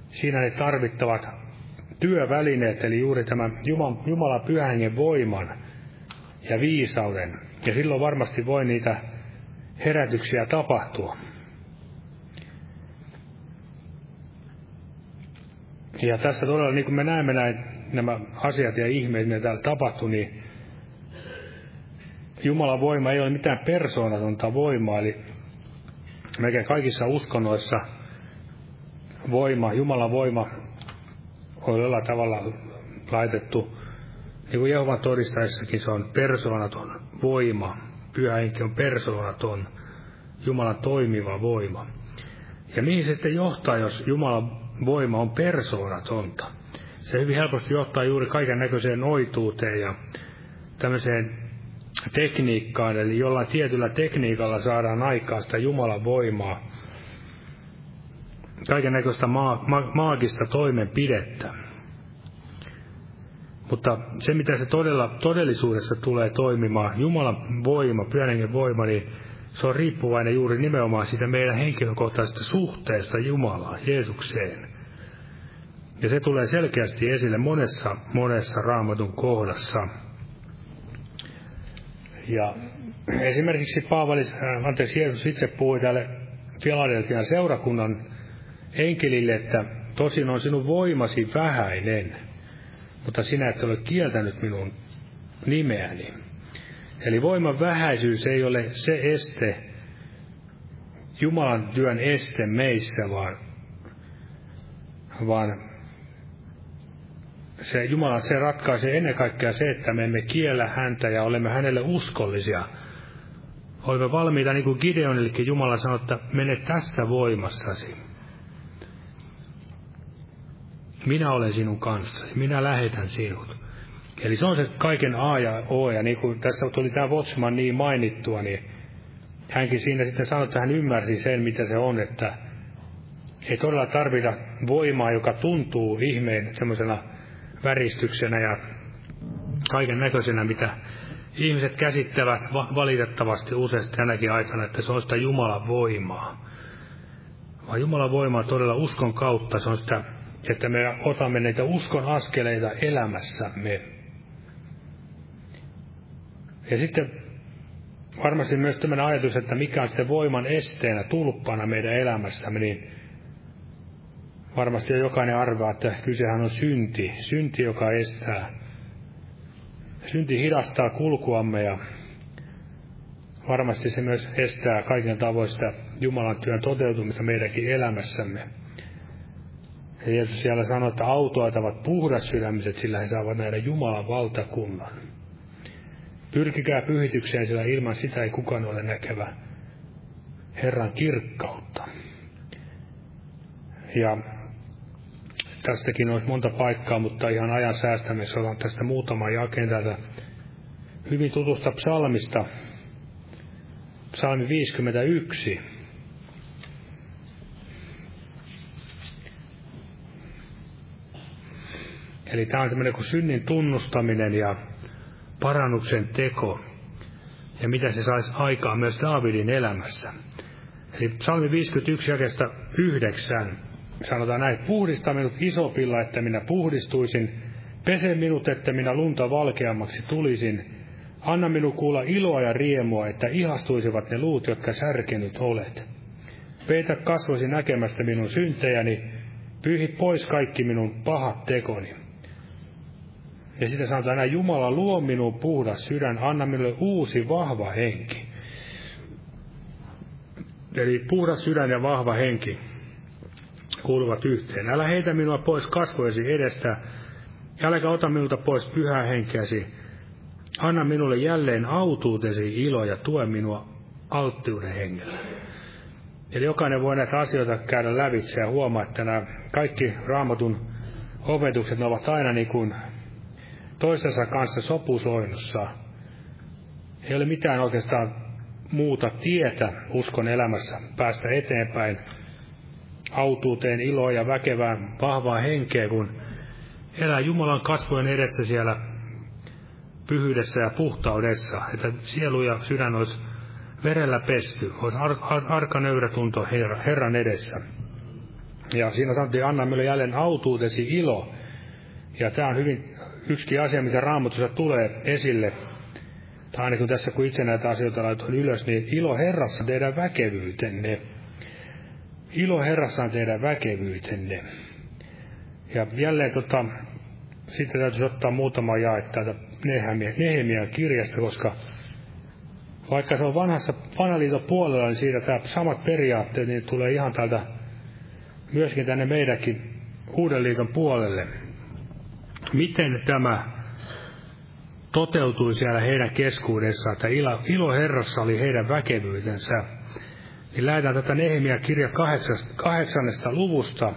siinä ne tarvittavat työvälineet, eli juuri tämän Jumalan, Jumalan pyhän voiman ja viisauden. Ja silloin varmasti voi niitä herätyksiä tapahtua. Ja tässä todella, niin kuin me näemme näin, nämä asiat ja ihmeet, mitä täällä tapahtuu, niin Jumalan voima ei ole mitään persoonatonta voimaa, eli melkein kaikissa uskonnoissa voima, Jumalan voima jollain tavalla laitettu, niin kuin Jehovan todistaessakin se on persoonaton voima, pyhä henki on persoonaton, Jumalan toimiva voima. Ja mihin se sitten johtaa, jos Jumalan voima on persoonatonta. Se hyvin helposti johtaa juuri kaiken näköiseen noituuteen ja tämmöiseen tekniikkaan, eli jollain tietyllä tekniikalla saadaan aikaa sitä Jumalan voimaa, kaiken näköistä maa, ma, maagista toimenpidettä. Mutta se, mitä se todella, todellisuudessa tulee toimimaan, Jumalan voima, pyhän voima, niin se on riippuvainen juuri nimenomaan siitä meidän henkilökohtaisesta suhteesta Jumalaan, Jeesukseen. Ja se tulee selkeästi esille monessa, monessa raamatun kohdassa. Ja esimerkiksi Paavali, äh, anteeksi, Jeesus itse puhui tälle Filadelfian seurakunnan enkelille, että tosin on sinun voimasi vähäinen, mutta sinä et ole kieltänyt minun nimeäni. Eli voiman vähäisyys ei ole se este, Jumalan työn este meissä, vaan, vaan se Jumala se ratkaisee ennen kaikkea se, että me emme kiellä häntä ja olemme hänelle uskollisia. Olemme valmiita, niin kuin Gideonillekin Jumala sanoi, että mene tässä voimassasi. Minä olen sinun kanssasi, minä lähetän sinut. Eli se on se kaiken A ja O, ja niin kuin tässä tuli tämä Votsman niin mainittua, niin hänkin siinä sitten sanoi, että hän ymmärsi sen, mitä se on, että ei todella tarvita voimaa, joka tuntuu ihmeen semmoisena väristyksenä ja kaiken näköisenä, mitä ihmiset käsittävät valitettavasti useasti tänäkin aikana, että se on sitä Jumalan voimaa. Vaan Jumalan voimaa todella uskon kautta, se on sitä, että me otamme näitä uskon askeleita elämässämme. Ja sitten varmasti myös tämmöinen ajatus, että mikä on sitten voiman esteenä, tulppana meidän elämässämme, niin varmasti jo jokainen arvaa, että kysehän on synti, synti, joka estää. Synti hidastaa kulkuamme ja varmasti se myös estää kaiken tavoin sitä Jumalan työn toteutumista meidänkin elämässämme. Ja Jeesus siellä sanoi, että autoat ovat puhdas sydämiset, sillä he saavat nähdä Jumalan valtakunnan. Pyrkikää pyhitykseen, sillä ilman sitä ei kukaan ole näkevä Herran kirkkautta. Ja tästäkin olisi monta paikkaa, mutta ihan ajan säästämisessä otan tästä muutama jakeen täältä hyvin tutusta psalmista. Psalmi 51. Eli tämä on tämmöinen kuin synnin tunnustaminen ja parannuksen teko ja mitä se saisi aikaan myös Daavidin elämässä. Eli psalmi 51 jakesta 9 sanotaan näin, puhdista minut isopilla, että minä puhdistuisin, pese minut, että minä lunta valkeammaksi tulisin, anna minun kuulla iloa ja riemua, että ihastuisivat ne luut, jotka särkenyt olet. Peitä kasvosi näkemästä minun syntejäni, pyyhit pois kaikki minun pahat tekoni. Ja sitä sanotaan näin, Jumala luo minun puhdas sydän, anna minulle uusi vahva henki. Eli puhdas sydän ja vahva henki kuuluvat yhteen. Älä heitä minua pois kasvojesi edestä, älä ota minulta pois pyhää henkeäsi. Anna minulle jälleen autuutesi ilo ja tue minua alttiuden hengellä. Eli jokainen voi näitä asioita käydä lävitse ja huomaa, että nämä kaikki raamatun opetukset ne ovat aina niin kuin toisensa kanssa sopusoinnussa. Ei ole mitään oikeastaan muuta tietä uskon elämässä päästä eteenpäin autuuteen, iloon ja väkevään, vahvaa henkeä, kun elää Jumalan kasvojen edessä siellä pyhyydessä ja puhtaudessa, että sielu ja sydän olisi verellä pesty, olisi ar- ar- arka nöyrä tunto Herra, Herran edessä. Ja siinä sanottiin, anna meille jälleen autuutesi ilo. Ja tämä on hyvin yksi asia, mikä raamatussa tulee esille. Tai ainakin tässä, kun itse näitä asioita laitoin ylös, niin ilo Herrassa teidän väkevyytenne. Ilo Herrassa on teidän väkevyytenne. Ja jälleen tota, sitten täytyisi ottaa muutama jae täältä Nehemian kirjasta, koska vaikka se on vanhassa vanhaliiton puolella, niin siitä tämä samat periaatteet niin tulee ihan täältä myöskin tänne meidänkin uuden liiton puolelle. Miten tämä toteutui siellä heidän keskuudessaan, että ilo, Herrassa oli heidän väkevyytensä niin lähdetään tätä Nehemiä kirja kahdeksannesta luvusta,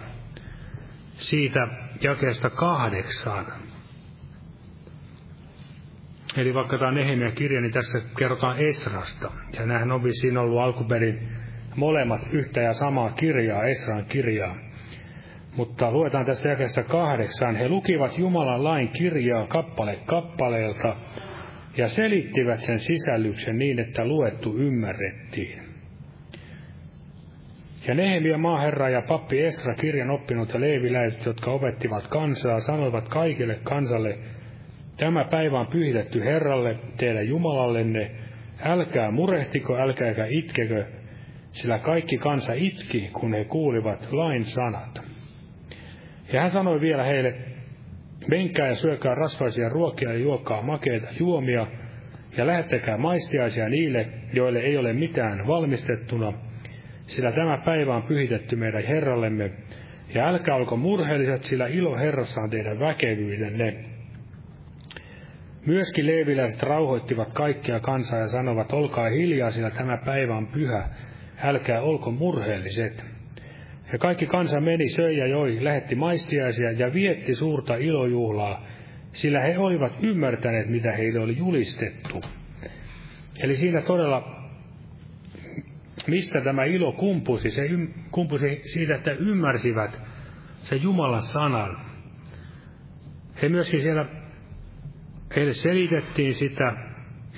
siitä jakeesta kahdeksan. Eli vaikka tämä Nehemiä kirja, niin tässä kerrotaan Esrasta. Ja nämähän on vissiin ollut alkuperin molemmat yhtä ja samaa kirjaa, Esran kirjaa. Mutta luetaan tästä jakeesta kahdeksan. He lukivat Jumalan lain kirjaa kappale kappaleelta ja selittivät sen sisällyksen niin, että luettu ymmärrettiin. Ja Nehemia maaherra ja pappi Esra kirjan oppinut ja leeviläiset, jotka opettivat kansaa, sanoivat kaikille kansalle, tämä päivä on pyhitetty Herralle, teidän Jumalallenne, älkää murehtiko, älkääkä itkekö, sillä kaikki kansa itki, kun he kuulivat lain sanat. Ja hän sanoi vielä heille, menkää ja syökää rasvaisia ruokia ja juokaa makeita juomia, ja lähettäkää maistiaisia niille, joille ei ole mitään valmistettuna, sillä tämä päivä on pyhitetty meidän Herrallemme, ja älkää olko murheelliset, sillä ilo Herrassa on teidän väkevyydenne. Myöskin leeviläiset rauhoittivat kaikkia kansaa ja sanovat, olkaa hiljaa, sillä tämä päivä on pyhä, älkää olko murheelliset. Ja kaikki kansa meni, söi ja joi, lähetti maistiaisia ja vietti suurta ilojuhlaa, sillä he olivat ymmärtäneet, mitä heille oli julistettu. Eli siinä todella, mistä tämä ilo kumpusi, se kumpusi siitä, että ymmärsivät se Jumalan sanan. He myöskin siellä, heille selitettiin sitä,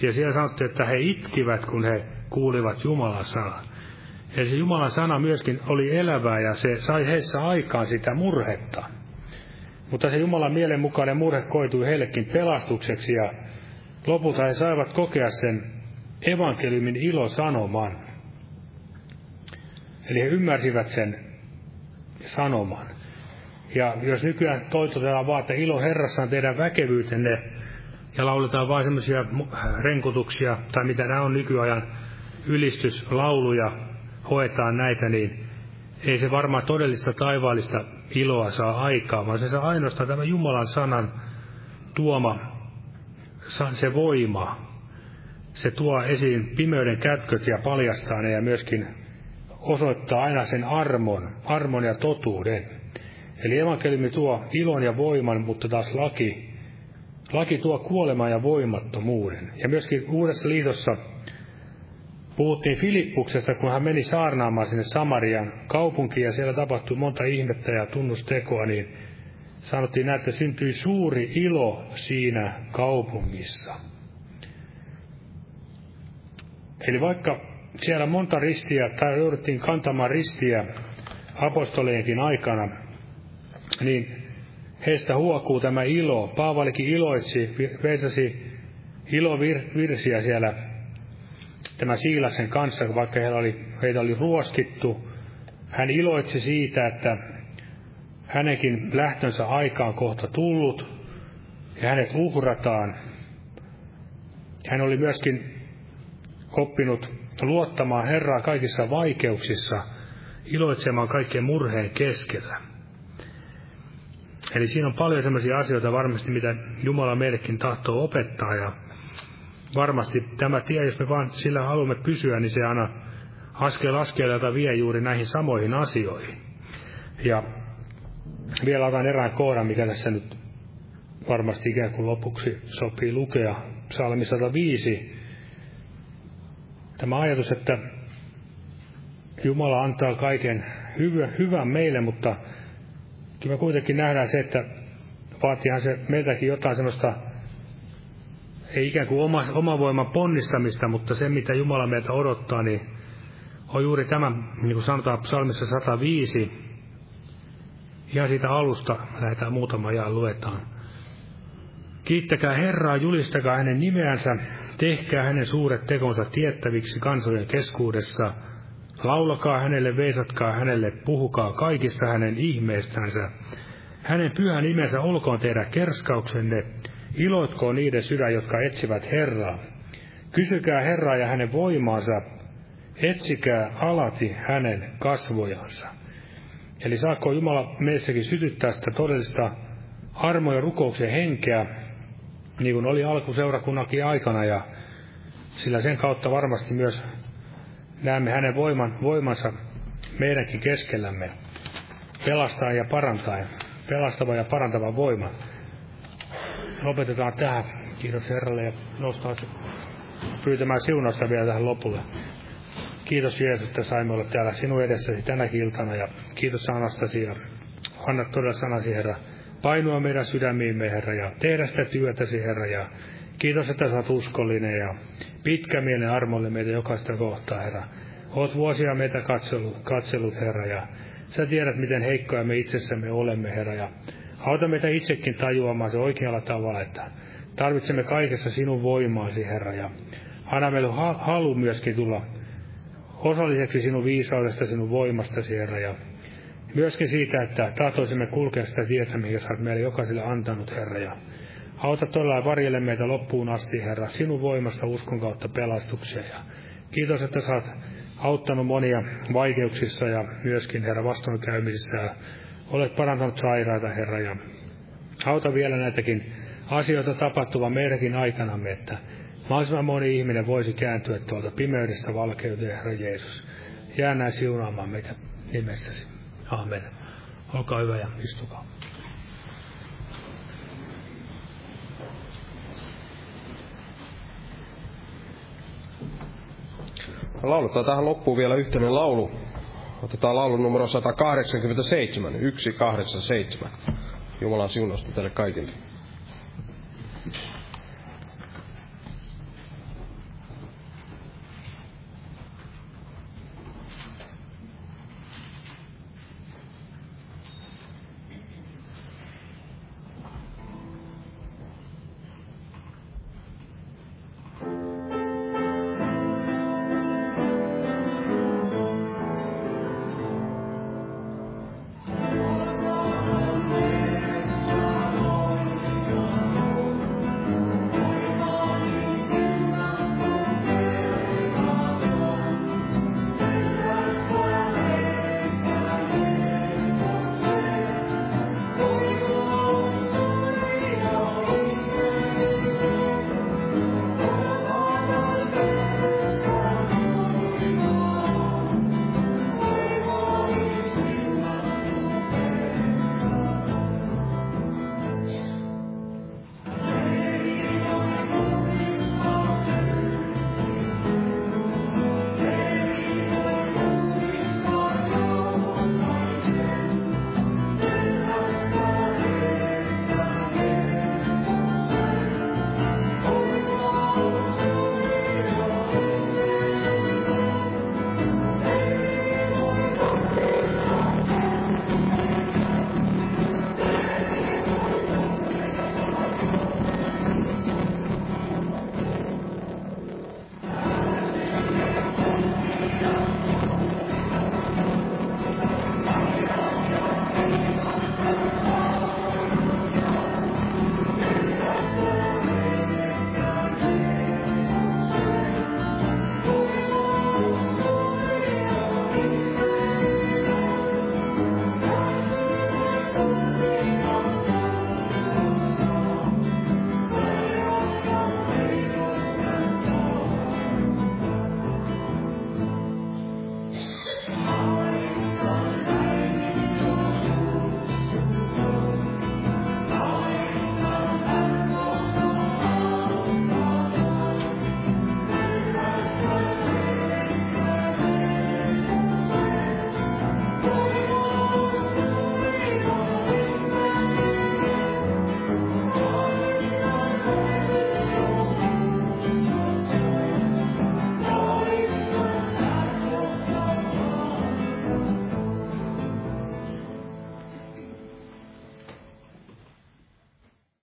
ja siellä sanottiin, että he itkivät, kun he kuulivat Jumalan sanan. Eli se Jumalan sana myöskin oli elävää ja se sai heissä aikaan sitä murhetta. Mutta se Jumalan mielenmukainen murhe koitui heillekin pelastukseksi ja lopulta he saivat kokea sen evankeliumin ilosanoman. Eli he ymmärsivät sen sanoman. Ja jos nykyään toitotetaan vaan, että ilo Herrassa on teidän väkevyytenne, ja lauletaan vain semmoisia renkutuksia, tai mitä nämä on nykyajan ylistyslauluja, hoetaan näitä, niin ei se varmaan todellista taivaallista iloa saa aikaa, vaan se saa ainoastaan tämä Jumalan sanan tuoma se voima. Se tuo esiin pimeyden kätköt ja paljastaa ne ja myöskin osoittaa aina sen armon, armon ja totuuden. Eli evankeliumi tuo ilon ja voiman, mutta taas laki, laki tuo kuoleman ja voimattomuuden. Ja myöskin Uudessa liitossa Puhuttiin Filippuksesta, kun hän meni saarnaamaan sinne Samarian kaupunkiin ja siellä tapahtui monta ihmettä ja tunnustekoa, niin sanottiin näin, että syntyi suuri ilo siinä kaupungissa. Eli vaikka siellä monta ristiä, tai jouduttiin kantamaan ristiä apostolienkin aikana, niin heistä huokuu tämä ilo. Paavalikin iloitsi, veisasi ilovirsiä siellä tämä Siilaksen kanssa, vaikka heillä oli, heitä oli ruoskittu. Hän iloitsi siitä, että hänenkin lähtönsä aikaan kohta tullut ja hänet uhrataan. Hän oli myöskin oppinut luottamaan Herraa kaikissa vaikeuksissa, iloitsemaan kaikkien murheen keskellä. Eli siinä on paljon sellaisia asioita varmasti, mitä Jumala meillekin tahtoo opettaa ja varmasti tämä tie, jos me vaan sillä haluamme pysyä, niin se aina askel askeleelta vie juuri näihin samoihin asioihin. Ja vielä otan erään kohdan, mikä tässä nyt varmasti ikään kuin lopuksi sopii lukea. Psalmi 105. Tämä ajatus, että Jumala antaa kaiken hyvän meille, mutta kyllä me kuitenkin nähdään se, että vaatiihan se meiltäkin jotain sellaista ei ikään kuin oma, oma voiman ponnistamista, mutta se, mitä Jumala meiltä odottaa, niin on juuri tämä, niin kuin sanotaan psalmissa 105, ja siitä alusta lähdetään muutama jaa luetaan. Kiittäkää Herraa, julistakaa hänen nimeänsä, tehkää hänen suuret tekonsa tiettäviksi kansojen keskuudessa, laulakaa hänelle, veisatkaa hänelle, puhukaa kaikista hänen ihmeistänsä. Hänen pyhä nimensä olkoon teidän kerskauksenne, Iloitkoon niiden sydän, jotka etsivät Herraa. Kysykää Herraa ja hänen voimaansa, etsikää alati hänen kasvojansa. Eli saako Jumala meissäkin sytyttää sitä todellista armo- ja rukouksen henkeä, niin kuin oli alkuseurakunnakin aikana, ja sillä sen kautta varmasti myös näemme hänen voiman, voimansa meidänkin keskellämme pelastaa ja parantaa, pelastava ja parantava voima lopetetaan tähän. Kiitos Herralle ja nostaa se pyytämään siunausta vielä tähän lopulle. Kiitos Jeesus, että saimme olla täällä sinun edessäsi tänäkin iltana ja kiitos sanastasi ja anna todella sanasi Herra painua meidän sydämiimme Herra ja tehdä sitä työtäsi Herra ja kiitos, että oot uskollinen ja pitkä mielen armolle meitä jokaista kohtaa Herra. Oot vuosia meitä katsellut, katsellut, Herra, ja sä tiedät, miten heikkoja me itsessämme olemme, Herra, ja auta meitä itsekin tajuamaan se oikealla tavalla, että tarvitsemme kaikessa sinun voimaasi, Herra, ja anna meille halu myöskin tulla osalliseksi sinun viisaudesta, sinun voimastasi, Herra, ja myöskin siitä, että tahtoisimme kulkea sitä tietä, mikä sä oot meille jokaiselle antanut, Herra, ja auta todella varjelle meitä loppuun asti, Herra, sinun voimasta uskon kautta pelastuksia, ja kiitos, että oot auttanut monia vaikeuksissa ja myöskin, Herra, vastoinkäymisissä, ja olet parantanut sairaita, Herra, ja auta vielä näitäkin asioita tapahtuva meidänkin aikanamme, että mahdollisimman moni ihminen voisi kääntyä tuolta pimeydestä valkeuteen, Herra Jeesus. Jää näin siunaamaan meitä nimessäsi. Amen. Olkaa hyvä ja istukaa.
Lauletaan tähän loppuun vielä yhteinen laulu. Otetaan laulun numero 187, 187. Jumalan siunausta teille kaikille.